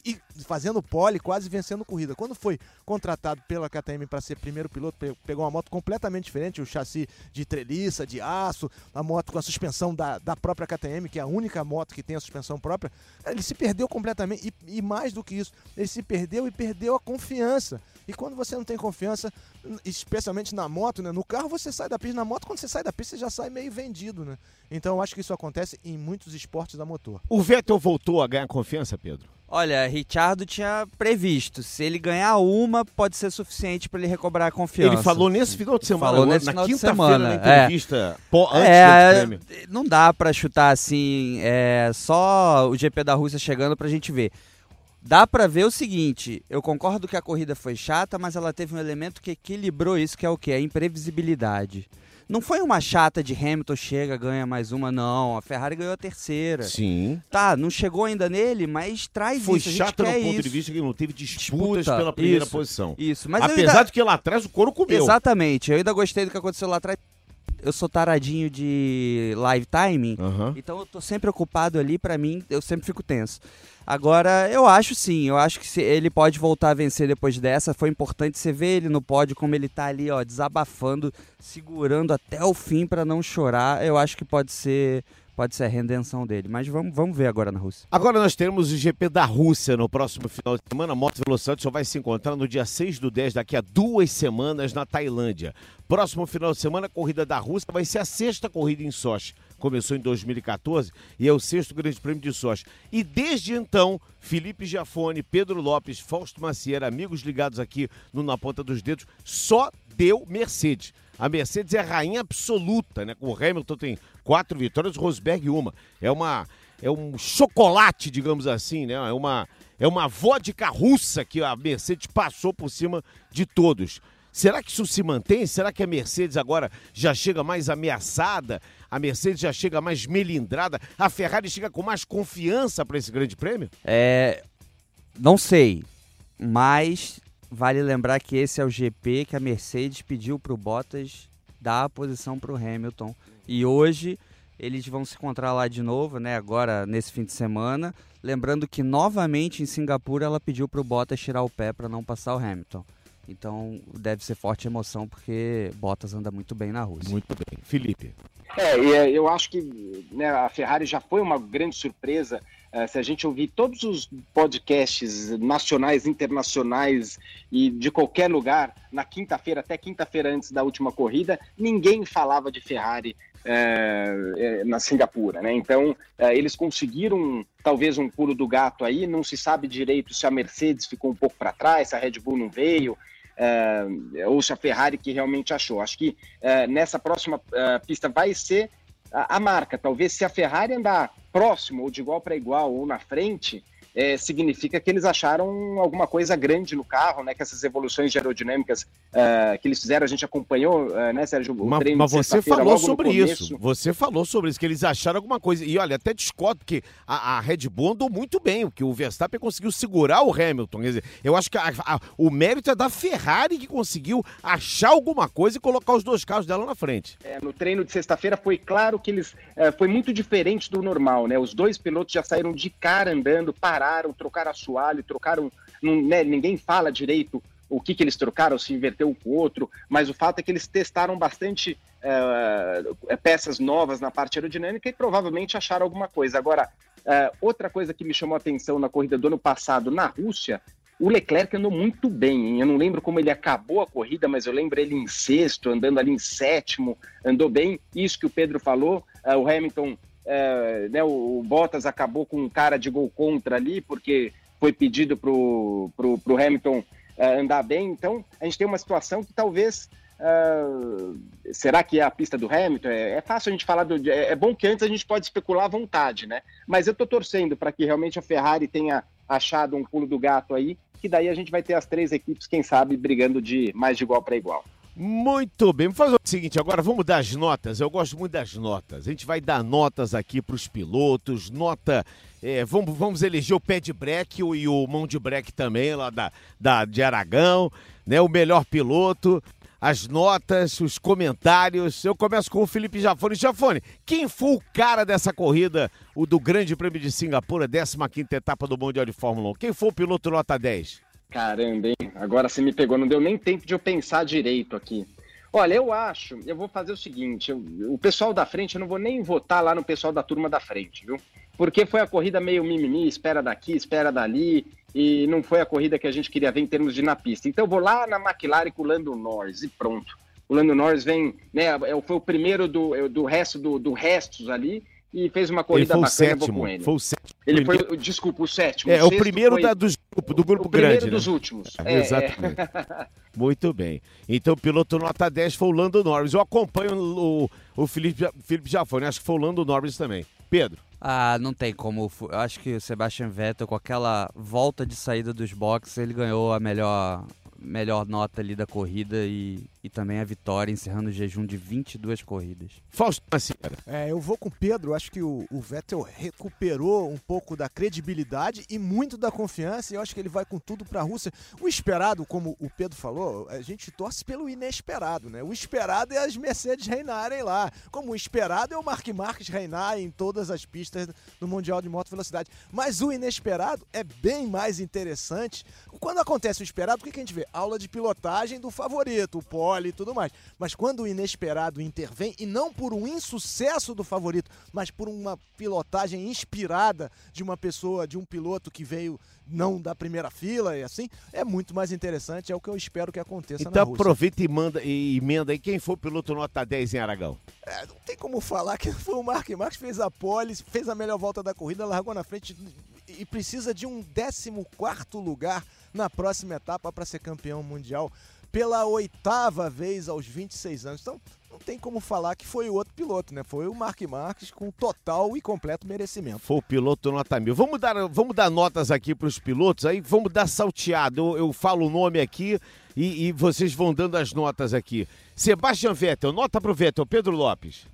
S1: e fazendo pole, quase vencendo corrida. Quando foi contratado pela KTM para ser primeiro piloto, pegou uma moto completamente diferente, o chassi de treliça, de aço, a moto com a suspensão da, da própria KTM, que é a única moto que tem a suspensão própria. Ele se perdeu completamente e, e mais do que isso, ele se perdeu e perdeu a confiança. E quando você não tem confiança, especialmente na moto, né? No carro você sai da pista, na moto quando você sai da pista você já sai meio vendido, né? Então eu acho que isso acontece em muitos esportes da motor.
S2: O Vettel voltou a ganhar confiança, Pedro?
S4: Olha, Richardo tinha previsto. Se ele ganhar uma, pode ser suficiente para ele recobrar a confiança.
S2: Ele falou nesse final de semana,
S4: falou nesse
S2: na quinta-feira, na
S4: é.
S2: entrevista, é. antes
S4: é, do prêmio. Não dá para chutar assim, é, só o GP da Rússia chegando para a gente ver. Dá para ver o seguinte, eu concordo que a corrida foi chata, mas ela teve um elemento que equilibrou isso, que é o que? A imprevisibilidade. Não foi uma chata de Hamilton chega, ganha mais uma, não. A Ferrari ganhou a terceira.
S2: Sim.
S4: Tá, não chegou ainda nele, mas traz
S2: foi
S4: isso.
S2: Foi chata no ponto
S4: isso.
S2: de vista que não teve disputas Disputa, pela primeira
S4: isso,
S2: posição.
S4: Isso, mas
S2: Apesar
S4: ainda...
S2: de que lá atrás o couro comeu.
S4: Exatamente, eu ainda gostei do que aconteceu lá atrás. Eu sou taradinho de live timing,
S2: uhum.
S4: então eu tô sempre ocupado ali, para mim, eu sempre fico tenso. Agora, eu acho sim, eu acho que ele pode voltar a vencer depois dessa. Foi importante você ver ele no pódio, como ele tá ali, ó, desabafando, segurando até o fim para não chorar. Eu acho que pode ser pode ser a redenção dele. Mas vamos, vamos ver agora na Rússia.
S2: Agora nós teremos o GP da Rússia no próximo final de semana. A Moto Velocidade só vai se encontrar no dia 6 do 10, daqui a duas semanas, na Tailândia. Próximo final de semana, a corrida da Rússia vai ser a sexta corrida em Sochi. Começou em 2014 e é o sexto Grande Prêmio de Sochi. E desde então, Felipe Giafone, Pedro Lopes, Fausto Macieira, amigos ligados aqui no Na Ponta dos Dedos, só deu Mercedes. A Mercedes é rainha absoluta, né? Com o Hamilton tem quatro vitórias, Rosberg uma. É uma é um chocolate, digamos assim, né? É uma é uma vodka russa que a Mercedes passou por cima de todos. Será que isso se mantém? Será que a Mercedes agora já chega mais ameaçada? A Mercedes já chega mais melindrada? A Ferrari chega com mais confiança para esse grande prêmio?
S4: É. Não sei. Mas vale lembrar que esse é o GP que a Mercedes pediu para o Bottas dar a posição para o Hamilton. E hoje eles vão se encontrar lá de novo, né? Agora nesse fim de semana. Lembrando que novamente em Singapura ela pediu para o Bottas tirar o pé para não passar o Hamilton. Então deve ser forte emoção porque Bottas anda muito bem na Rússia.
S2: Muito bem. Felipe.
S3: É, é, eu acho que né, a Ferrari já foi uma grande surpresa. Uh, se a gente ouvir todos os podcasts nacionais, internacionais e de qualquer lugar, na quinta-feira, até quinta-feira antes da última corrida, ninguém falava de Ferrari é, na Singapura, né? Então é, eles conseguiram talvez um pulo do gato aí. Não se sabe direito se a Mercedes ficou um pouco para trás, se a Red Bull não veio uh, ou se a Ferrari que realmente achou. Acho que uh, nessa próxima uh, pista vai ser a, a, marca. Talvez se a Ferrari andar próximo ou de igual para igual ou na frente, é, significa que eles acharam alguma coisa grande no carro, né? Que essas evoluções aerodinâmicas uh, que eles fizeram, a gente acompanhou, uh, né, Sérgio?
S2: O mas, mas você falou sobre isso. Você falou sobre isso, que eles acharam alguma coisa. E olha, até discordo, porque a, a Red Bull andou muito bem, que o Verstappen conseguiu segurar o Hamilton. Quer dizer, eu acho que a, a, o mérito é da Ferrari que conseguiu achar alguma coisa e colocar os dois carros dela na frente.
S3: É, no treino de sexta-feira foi claro que eles. Uh, foi muito diferente do normal, né? Os dois pilotos já saíram de cara andando, pararam pararam, trocaram assoalho, trocaram. Não, né, ninguém fala direito o que, que eles trocaram, se inverteu um com o outro, mas o fato é que eles testaram bastante uh, peças novas na parte aerodinâmica e provavelmente acharam alguma coisa. Agora, uh, outra coisa que me chamou a atenção na corrida do ano passado na Rússia, o Leclerc andou muito bem. Hein? Eu não lembro como ele acabou a corrida, mas eu lembro ele em sexto, andando ali em sétimo, andou bem. Isso que o Pedro falou, o Hamilton é, né, o, Bottas acabou com um cara de gol contra ali, porque foi pedido para o Hamilton é, andar bem. Então, a gente tem uma situação que talvez. Uh, será que é a pista do Hamilton? É, é fácil a gente falar do. É, é, bom que antes a gente pode especular à vontade, né? Mas eu estou torcendo para que realmente a Ferrari tenha achado um pulo do gato aí, que daí a gente vai ter as três equipes, quem sabe, brigando de mais de igual para igual.
S2: Muito bem, vamos fazer o seguinte, agora vamos dar as notas. Eu gosto muito das notas. A gente vai dar notas aqui para os pilotos, nota. É, vamos, vamos eleger o pé de breque e o mão de breque também, lá da, da, de Aragão, né? O melhor piloto, as notas, os comentários. Eu começo com o Felipe Jafone. Jafone, quem foi o cara dessa corrida, o do Grande Prêmio de Singapura, 15 etapa do Mundial de Fórmula 1? Quem foi o piloto nota 10?
S3: Caramba, hein? Agora você me pegou, não deu nem tempo de eu pensar direito aqui. Olha, eu acho, eu vou fazer o seguinte: eu, o pessoal da frente, eu não vou nem votar lá no pessoal da turma da frente, viu? Porque foi a corrida meio mimimi, espera daqui, espera dali, e não foi a corrida que a gente queria ver em termos de na pista. Então eu vou lá na McLaren com o Lando Norris e pronto. O Lando Norris vem, né? É, foi o primeiro do, do resto do, do restos ali, e fez uma corrida bacana,
S2: sétimo,
S3: com ele.
S2: Foi o sétimo.
S3: Ele foi, desculpa, o sétimo.
S2: É, o, o primeiro foi... da, do, grupo, do grupo
S3: o
S2: grande. O
S3: primeiro
S2: né?
S3: dos últimos. *laughs*
S2: É, é, exatamente. *laughs* É. Muito bem. Então, o piloto nota 10 foi o Lando Norris. Eu acompanho o, o Felipe, Felipe Jafone, acho que foi o Lando Norris também. Pedro.
S4: Ah, não tem como. Eu acho que o Sebastian Vettel, com aquela volta de saída dos boxes, ele ganhou a melhor, melhor nota ali da corrida e, e também a vitória, encerrando o jejum de 22 corridas.
S2: Fausto
S1: É, eu vou com o Pedro, acho que o, o, Vettel recuperou um pouco da credibilidade e muito da confiança, e eu acho que ele vai com tudo para a Rússia. O esperado, como o Pedro falou, a gente torce pelo inesperado, né? O esperado é as Mercedes reinarem lá, como o esperado é o Mark Marques reinar em todas as pistas do Mundial de Moto Velocidade. Mas o inesperado é bem mais interessante. Quando acontece o esperado, o que, que a gente vê? Aula de pilotagem do favorito, o pó e tudo mais. Mas quando o inesperado intervém, e não por um insucesso do favorito, mas por uma pilotagem inspirada de uma pessoa, de um piloto que veio não da primeira fila e assim, é muito mais interessante, é o que eu espero que aconteça
S2: então,
S1: na Rússia.
S2: Então aproveita e manda e emenda aí quem foi o piloto nota 10 em Aragão.
S1: É, não tem como falar que *laughs* foi o Mark Marques fez a pole, fez a melhor volta da corrida, largou na frente e precisa de um 14 quarto lugar na próxima etapa para ser campeão mundial pela oitava vez aos 26 anos. Então, não tem como falar que foi o outro piloto, né? Foi o Mark Marques com total e completo merecimento.
S2: Foi o piloto nota mil. Vamos dar, vamos dar notas aqui para os pilotos, aí vamos dar salteado. Eu, eu falo o nome aqui e, e, vocês vão dando as notas aqui. Sebastian Vettel, nota para o Vettel. Pedro Lopes.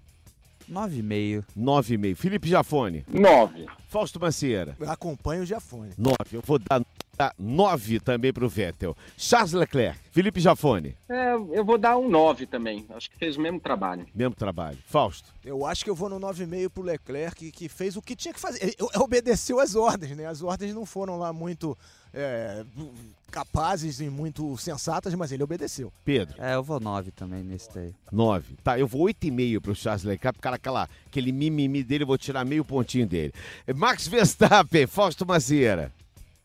S4: 9,5.
S2: 9,5. Felipe Jafone.
S3: 9.
S2: Fausto Macieira.
S1: Eu acompanho o Jafone.
S2: 9. Eu vou dar nota 9 também para o Vettel. Charles Leclerc. Felipe Jafone.
S3: É, eu vou dar um 9 também. Acho que fez o mesmo trabalho.
S2: Mesmo trabalho. Fausto.
S1: Eu acho que eu vou no 9,5 pro Leclerc, que, que fez o que tinha que fazer. Ele obedeceu as ordens, né? As ordens não foram lá muito é, capazes e muito sensatas, mas ele obedeceu.
S2: Pedro.
S4: É, eu vou 9 também nesse daí.
S2: 9. Tá, eu vou 8,5 pro Charles Leclerc, porque aquela, aquele mimimi dele, eu vou tirar meio pontinho dele. Max Verstappen, Fausto Macieira.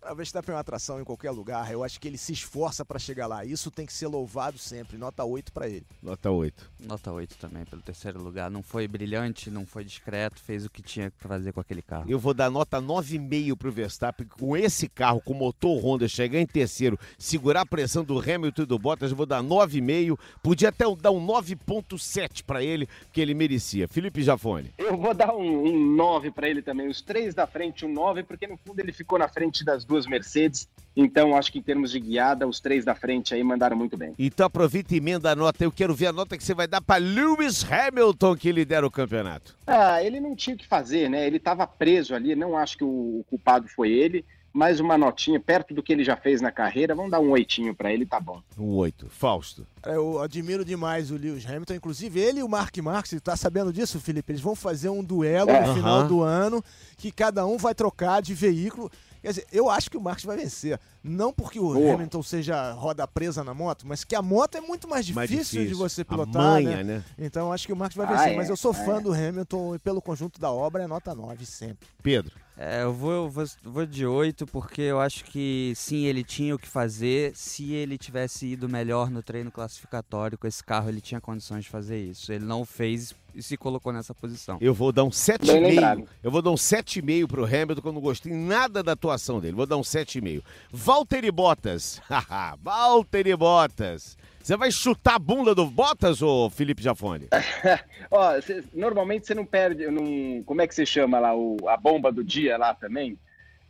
S1: A Verstappen é uma atração em qualquer lugar. Eu acho que ele se esforça para chegar lá. Isso tem que ser louvado sempre. Nota 8 para ele.
S2: Nota 8.
S4: Nota 8 também pelo terceiro lugar. Não foi brilhante, não foi discreto, fez o que tinha que fazer com aquele carro.
S2: Eu vou dar nota 9,5 pro Verstappen. Com esse carro, com motor Honda, chegar em terceiro, segurar a pressão do Hamilton e do Bottas, eu vou dar 9,5. Podia até dar um 9,7 para ele, que ele merecia. Felipe Jafone.
S3: Eu vou dar um, um 9 para ele também. Os três da frente, um 9, porque no fundo ele ficou na frente das duas duas Mercedes. Então, acho que em termos de guiada, os três da frente aí mandaram muito bem.
S2: Então, aproveita e emenda a nota. Eu quero ver a nota que você vai dar para Lewis Hamilton, que lidera o campeonato.
S3: Ah, ele não tinha o que fazer, né? Ele estava preso ali. Não acho que o culpado foi ele mais uma notinha perto do que ele já fez na carreira. Vamos dar um oitinho para ele, tá bom.
S2: Um oito. Fausto.
S1: Eu admiro demais o Lewis Hamilton. Inclusive, ele e o Mark Marques, tá sabendo disso, Felipe? Eles vão fazer um duelo é. no final uhum. do ano que cada um vai trocar de veículo. Quer dizer, eu acho que o Marques vai vencer. Não porque o Boa. Hamilton seja roda presa na moto, mas que a moto é muito mais difícil, mais difícil. de você pilotar. Manha, né? né? Então acho que o Marques vai vencer. Ah, é, mas eu sou fã é. do Hamilton e pelo conjunto da obra é nota 9 sempre.
S2: Pedro.
S4: É, eu vou, eu vou, vou de 8 porque eu acho que sim, ele tinha o que fazer. Se ele tivesse ido melhor no treino classificatório com esse carro, ele tinha condições de fazer isso. Ele não fez e se colocou nessa posição.
S2: Eu vou dar um 7,5. Eu vou dar um 7,5 pro Hamilton, que eu não gostei nada da atuação dele. Vou dar um 7,5. Valtteri Bottas. *laughs* Valtteri Bottas. Você vai chutar a bunda do Bottas, ou Felipe Jafone? *laughs*
S3: Ó, cê, normalmente você não perde, não, como é que você chama lá, o, a bomba do dia lá também?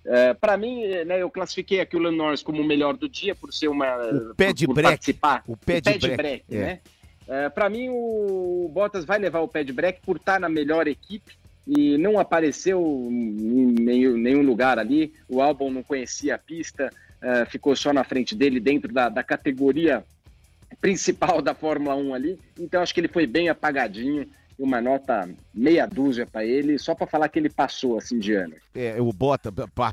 S3: É, para mim, né, eu classifiquei aqui o Lando Norris como o melhor do dia por ser uma.
S2: O pé de break. Participar.
S3: O pé de, o pé de break, break é. né? É, para mim, o Bottas vai levar o pé de break por estar na melhor equipe e não apareceu em nenhum, nenhum lugar ali. O álbum não conhecia a pista, é, ficou só na frente dele dentro da, da categoria principal da Fórmula 1 ali. Então acho que ele foi bem apagadinho uma nota meia dúzia para ele, só para falar que ele passou assim de ano.
S2: É, o Bota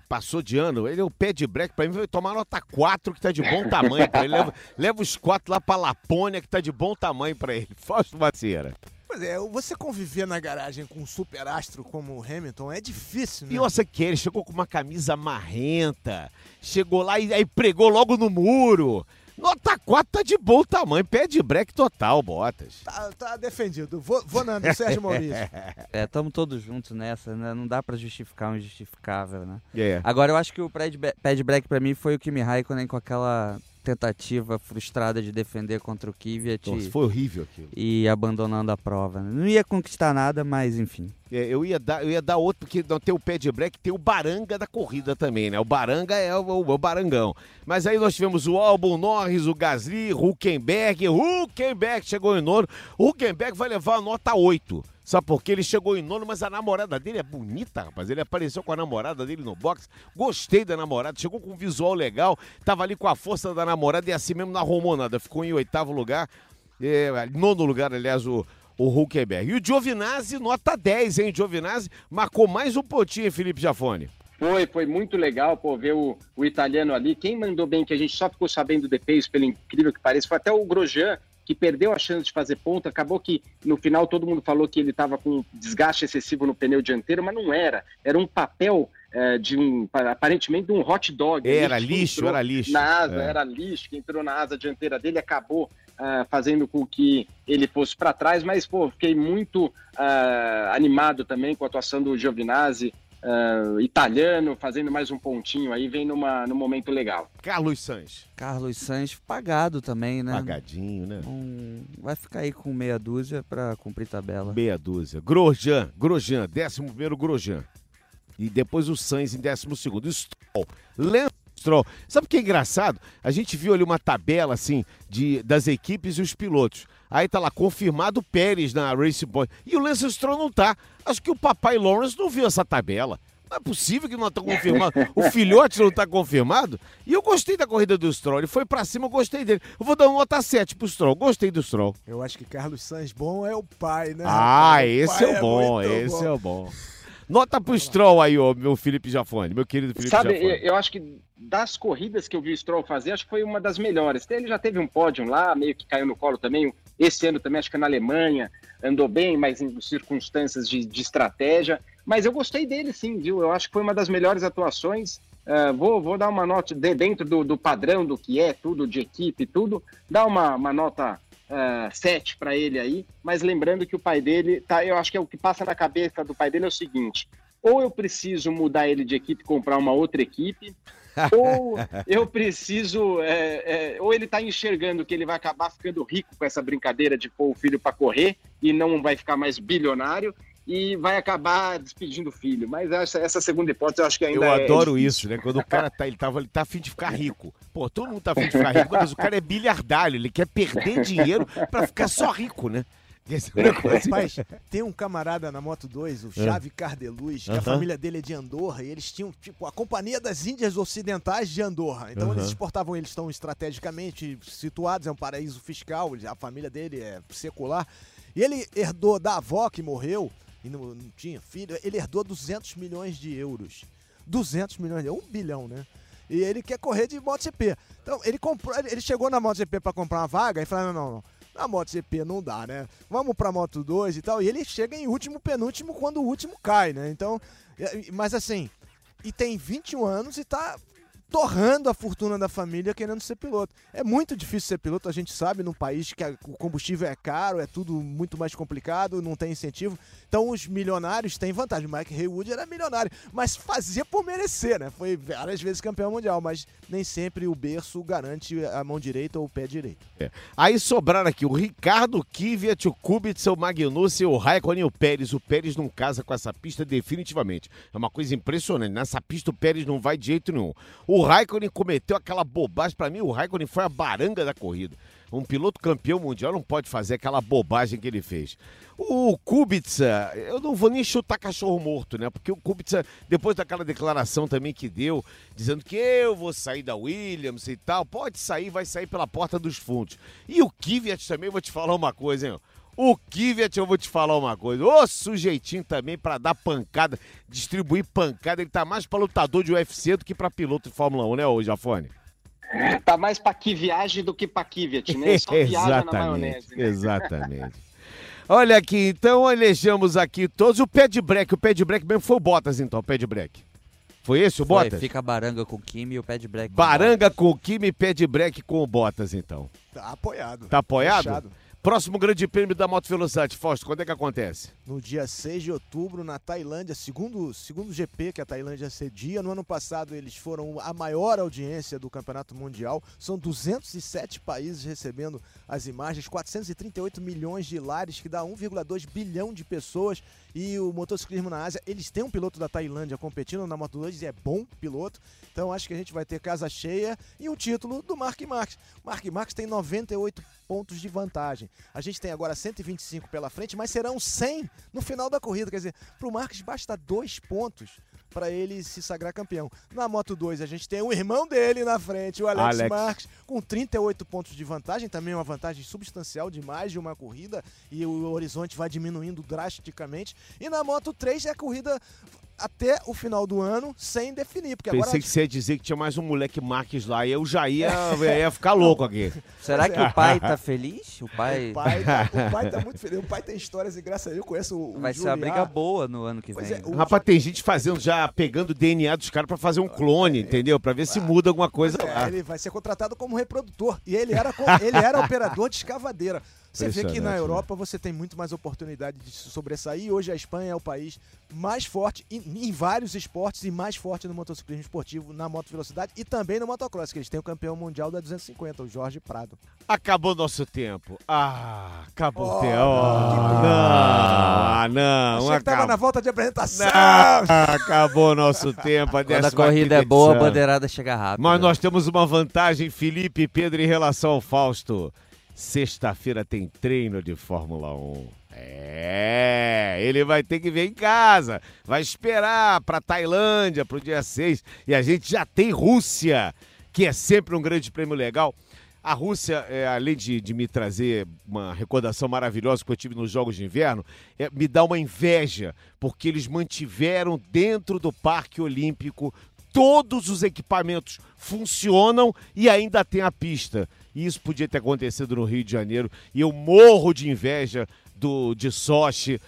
S2: passou de ano, ele é o pé de break para mim vai tomar nota 4 que tá de bom tamanho para ele. Leva, leva, os quatro lá para Lapônia que tá de bom tamanho para ele. *laughs* Fausto Macieira.
S1: Pois é, você conviver na garagem com um super astro como o Hamilton é difícil, né?
S2: E você que ele chegou com uma camisa marrenta, chegou lá e aí pregou logo no muro. Nota 4 tá de bom tamanho, pé de break total, Botas.
S1: Tá, tá defendido. Vou, vou na do Sérgio Maurício. *laughs*
S4: É, estamos todos juntos nessa, né? Não dá para justificar o injustificável, né?
S2: Yeah.
S4: Agora, eu acho que o pé de break para mim foi o Kimi Raikkonen com aquela tentativa frustrada de defender contra o Kvyat.
S2: Nossa, foi horrível aquilo.
S4: E abandonando a prova. Não ia conquistar nada, mas enfim.
S2: É, eu, ia dar, eu ia dar outro, porque não tem o pé de break, tem o Baranga da corrida também, né? O Baranga é o, o, o Barangão. Mas aí nós tivemos o Albon Norris, o Gasly, Huckenberg. Huckenberg chegou em nono. Huckenberg vai levar a nota 8. Sabe por quê? Ele chegou em nono, mas a namorada dele é bonita, rapaz. Ele apareceu com a namorada dele no box. Gostei da namorada, chegou com um visual legal. Tava ali com a força da namorada e assim mesmo não arrumou nada. Ficou em oitavo lugar. É, nono lugar, aliás, o, o Huckenberg. E o Giovinazzi, nota 10, hein? Giovinazzi marcou mais um pontinho, Felipe Jafone.
S3: Foi, foi muito legal pô, ver o, o italiano ali. Quem mandou bem, que a gente só ficou sabendo depois, pelo incrível que pareça, foi até o Grosjean, que perdeu a chance de fazer ponta. Acabou que no final todo mundo falou que ele estava com desgaste excessivo no pneu dianteiro, mas não era. Era um papel é, de um aparentemente de um hot dog.
S2: Era lixo, era lixo.
S3: Na asa, é. era lixo que entrou na asa dianteira dele, acabou uh, fazendo com que ele fosse para trás. Mas pô, fiquei muito uh, animado também com a atuação do Giovinazzi. Uh, italiano, fazendo mais um pontinho aí, vem numa, num momento legal.
S2: Carlos Sanz.
S4: Carlos Sanz pagado também, né?
S2: Pagadinho, né?
S4: Um, vai ficar aí com meia dúzia para cumprir tabela.
S2: Meia dúzia. Grosjean, Grosjean, décimo primeiro Grosjean. E depois o Sainz em décimo segundo. Stroll, Lance Stroll. Sabe o que é engraçado? A gente viu ali uma tabela assim de, das equipes e os pilotos. Aí tá lá, confirmado o Pérez na Race Point. E o Lance Stroll não tá. Acho que o papai Lawrence não viu essa tabela. Não é possível que não está confirmado. *laughs* O filhote não está confirmado. E eu gostei da corrida do Stroll. Ele foi para cima, eu gostei dele. Eu vou dar uma nota 7 pro Stroll. Gostei do Stroll.
S1: Eu acho que Carlos Sainz bom é o pai, né?
S2: Ah, esse é, o bom, é esse bom. é o bom. Nota pro Stroll aí, ô, meu Felipe Jafone, meu querido Felipe
S3: Sabe,
S2: Jafone.
S3: eu acho que das corridas que eu vi o Stroll fazer, acho que foi uma das melhores. Ele já teve um pódio lá, meio que caiu no colo também. Esse ano também, acho que na Alemanha, andou bem, mas em circunstâncias de, de estratégia. Mas eu gostei dele sim, viu? Eu acho que foi uma das melhores atuações. Uh, vou, vou dar uma nota de, dentro do, do, padrão do que é, tudo de equipe, tudo, dar uma, uma nota uh, 7 para ele aí, mas lembrando que o pai dele, tá, eu acho que é o que passa na cabeça do pai dele é o seguinte: ou eu preciso mudar ele de equipe, comprar uma outra equipe, *laughs* ou eu preciso, é, é, ou ele está enxergando que ele vai acabar ficando rico com essa brincadeira de pôr o filho para correr e não vai ficar mais bilionário, e vai acabar despedindo o filho. Mas essa, essa segunda hipótese eu acho que ainda
S2: Eu
S3: é
S2: adoro isso, né? Quando o cara tá, ele tava, ele tá afim de ficar rico. Pô, todo mundo tá afim de ficar rico, mas o cara é bilhardário, ele quer perder dinheiro para ficar só rico, né?
S1: É Rapaz, tem um camarada na Moto 2, o é. Chave Cardeluz, que a família dele é de Andorra, e eles tinham, tipo, a Companhia das Índias Ocidentais de Andorra. Então eles exportavam, eles estão estrategicamente situados, é um paraíso fiscal, a família dele é secular. E ele herdou da avó que morreu, e não, não tinha filho, ele herdou 200 milhões de euros. 200 milhões de euros, um bilhão, né? E ele quer correr de MotoGP. Então, ele comprou, ele chegou na MotoGP para comprar uma vaga e falou: não, não, não. Na MotoGP não dá, né? Vamos pra Moto 2 e tal. E ele chega em último, penúltimo, quando o último cai, né? Então, mas assim, e tem 21 anos e tá torrando a fortuna da família querendo ser piloto. É muito difícil ser piloto, a gente sabe, num país que o combustível é caro, é tudo muito mais complicado, não tem incentivo. Então os milionários têm vantagem. Mike Haywood era milionário, mas fazia por merecer, né? Foi várias vezes campeão mundial, mas nem sempre o berço garante a mão direita ou o pé direito.
S2: É. Aí sobraram aqui o Ricardo Kvyat, o Kubica, o Magnussen, o Raikkonen e o Pérez. O Pérez não casa com essa pista definitivamente. É uma coisa impressionante. Nessa pista o Pérez não vai de jeito nenhum. O o Raikkonen cometeu aquela bobagem. Para mim, o Raikkonen foi a baranga da corrida. Um piloto campeão mundial não pode fazer aquela bobagem que ele fez. O Kubica, eu não vou nem chutar cachorro morto, né? Porque o Kubica, depois daquela declaração também que deu, dizendo que eu vou sair da Williams e tal, pode sair, vai sair pela porta dos fundos. E o Kvyat também, vou te falar uma coisa, hein? O Kvyat, eu vou te falar uma coisa. Ô sujeitinho também para dar pancada, distribuir pancada. Ele tá mais para lutador de UFC do que para piloto de Fórmula 1, né, ô Jafone?
S3: Tá mais para que viagem do que para Kvyat, né? *laughs* Só viaja na maionese.
S2: Né? Exatamente. Olha aqui, então elejamos aqui todos. O pé de break, o pé de break mesmo foi o Bottas, então, o pé de break. Foi esse o foi, Bottas?
S4: Fica baranga com o Kimi e o pé de break.
S2: Baranga com o Kimi e pé de break com o Bottas, então.
S1: Tá apoiado.
S2: Tá apoiado? Fechado. Próximo grande prêmio da Moto Velocidade, Fausto, quando é que acontece?
S1: No dia 6 de outubro, na Tailândia, segundo, segundo GP que a Tailândia cedia. No ano passado, eles foram a maior audiência do Campeonato Mundial. São 207 países recebendo as imagens, 438 milhões de lares, que dá 1,2 bilhão de pessoas. E o motociclismo na Ásia, eles têm um piloto da Tailândia competindo na Moto 2 e é bom piloto. Então acho que a gente vai ter casa cheia e o título do Mark Marques. Mark Marques tem 98 pontos de vantagem. A gente tem agora 125 pela frente, mas serão 100 no final da corrida. Quer dizer, para o Marques basta dois pontos para ele se sagrar campeão. Na Moto 2, a gente tem o irmão dele na frente, o Alex, Alex, Marques, com 38 pontos de vantagem, também uma vantagem substancial de mais de uma corrida, e o horizonte vai diminuindo drasticamente. E na Moto 3 é a corrida até o final do ano sem definir. Porque
S2: Pensei
S1: agora...
S2: que você ia dizer que tinha mais um moleque Marques lá e eu já ia, *laughs* ia ficar louco aqui.
S4: Será que o pai tá *laughs* feliz? O pai...
S1: O pai, tá, o pai tá *laughs* muito feliz. O pai tem histórias e graças a Deus eu conheço o,
S4: Vai ser uma briga boa no ano que vem. É,
S2: o... Rapaz, tem gente fazendo já, pegando o DNA dos caras pra fazer um clone, é, entendeu? Pra ver se muda alguma coisa
S1: é, lá. Ele vai ser contratado como reprodutor. E ele era, ele era operador de escavadeira. Você vê que na
S2: né?
S1: Europa você tem muito mais oportunidade de se sobressair. Hoje a Espanha é o país mais forte em, em vários esportes e mais forte no motociclismo esportivo, na moto velocidade e também no motocross, que eles têm o campeão mundial da 250, o Jorge Prado.
S2: Acabou nosso tempo. Ah, acabou
S1: Oh,
S2: o tempo. Oh,
S1: pena.
S2: não, ah, não.
S1: Achei que tava
S2: acabou.
S1: na volta de apresentação.
S2: Não, acabou nosso tempo. A
S4: Quando a
S2: 15ª
S4: corrida é boa, a bandeirada chega rápido.
S2: Mas nós temos uma vantagem, Felipe e Pedro, em relação ao Fausto. Sexta-feira tem treino de Fórmula 1. É, ele vai ter que vir em casa, vai esperar para Tailândia pro dia 6 e a gente já tem Rússia, que é sempre um grande prêmio legal. A Rússia, é, além de, de me trazer uma recordação maravilhosa que eu tive nos Jogos de Inverno, é, me dá uma inveja, porque eles mantiveram dentro do Parque Olímpico todos os equipamentos funcionam e ainda tem a pista. Isso podia ter acontecido no Rio de Janeiro. E eu morro de inveja do de Sochi.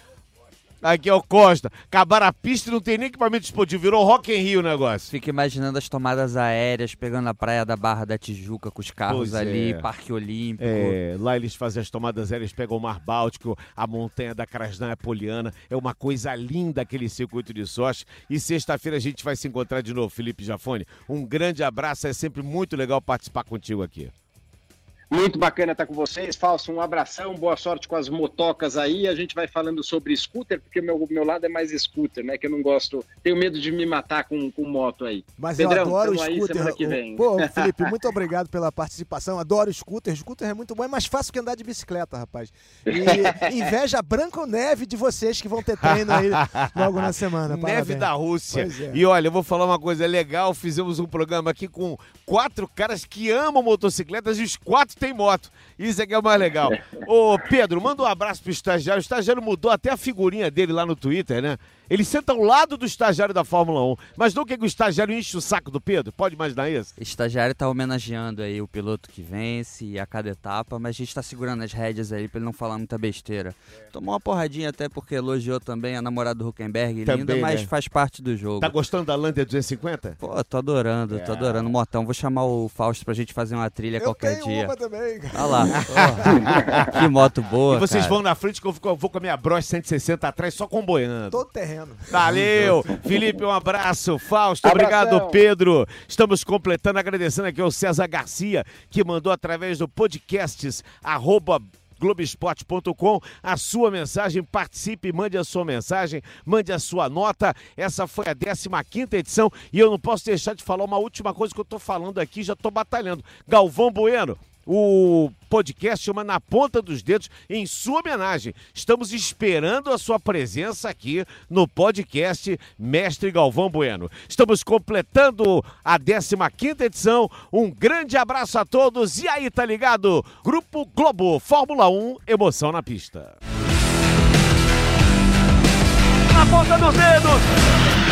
S2: Aqui é o Costa. Acabaram a pista e não tem nem equipamento explodivo. Virou Rock in Rio o negócio.
S4: Fico imaginando as tomadas aéreas pegando a praia da Barra da Tijuca com os carros
S2: Pois
S4: ali,
S2: é.
S4: Parque Olímpico.
S2: É, lá eles fazem as tomadas aéreas, pegam o Mar Báltico, a montanha da Krasnaya Poliana. É uma coisa linda aquele circuito de Sochi. E sexta-feira a gente vai se encontrar de novo, Felipe Jafone. Um grande abraço, é sempre muito legal participar contigo aqui.
S3: Muito bacana estar com vocês, Falso. Um abração, boa sorte com as motocas aí. A gente vai falando sobre scooter, porque o meu, meu lado é mais scooter, né? Que eu não gosto, tenho medo de me matar com, com moto aí.
S1: Mas
S3: Pedrão,
S1: eu adoro o
S3: aí
S1: scooter.
S3: semana que vem.
S1: Pô, *laughs* Felipe, muito obrigado pela participação. Adoro scooter. Scooter é muito bom, é mais fácil que andar de bicicleta, rapaz. E *laughs* inveja branca ou neve de vocês que vão ter treino aí logo na semana.
S2: Neve
S1: Parabéns.
S2: da Rússia.
S1: É.
S2: E olha, eu vou falar uma coisa legal. Fizemos um programa aqui com quatro caras que amam motocicletas e os quatro têm moto. Isso é que é o mais legal. Ô, Pedro, manda um abraço pro estagiário. O estagiário mudou até a figurinha dele lá no Twitter, né? Ele senta ao lado do estagiário da Fórmula 1. Mas não que o estagiário enche o saco do Pedro? Pode imaginar isso?
S4: Estagiário tá homenageando aí o piloto que vence a cada etapa, mas a gente tá segurando as rédeas aí pra ele não falar muita besteira. Tomou uma porradinha até porque elogiou também a namorada do Huckenberg, linda,
S2: Também,
S4: mas
S2: né?
S4: faz parte do jogo.
S2: Tá gostando da Lander 250?
S4: Pô, tô adorando, tô
S2: É.
S4: adorando. Motão, vou chamar o Fausto pra gente fazer uma trilha
S1: Eu
S4: qualquer
S1: tenho
S4: dia.
S1: uma também, cara.
S4: Olha lá. *laughs* que moto boa.
S2: e vocês
S4: cara.
S2: vão na frente que eu vou, eu vou com a minha Bros 160 atrás só comboiando.
S1: Todo terreno.
S2: Valeu! Felipe, um abraço. Fausto,
S3: Abração.
S2: obrigado, Pedro. Estamos completando, agradecendo aqui ao César Garcia, que mandou através do podcasts arroba Globesport.com a sua mensagem, participe, mande a sua mensagem, mande a sua nota. Essa foi a 15 edição e eu não posso deixar de falar uma última coisa que eu tô falando aqui, já tô batalhando. Galvão Bueno, o podcast chama Na Ponta dos Dedos em sua homenagem. Estamos esperando a sua presença aqui no podcast Mestre Galvão Bueno. Estamos completando a 15 edição. Um grande abraço a todos e aí, tá ligado? Grupo Globo, Fórmula 1, emoção na pista.
S5: Na ponta dos dedos.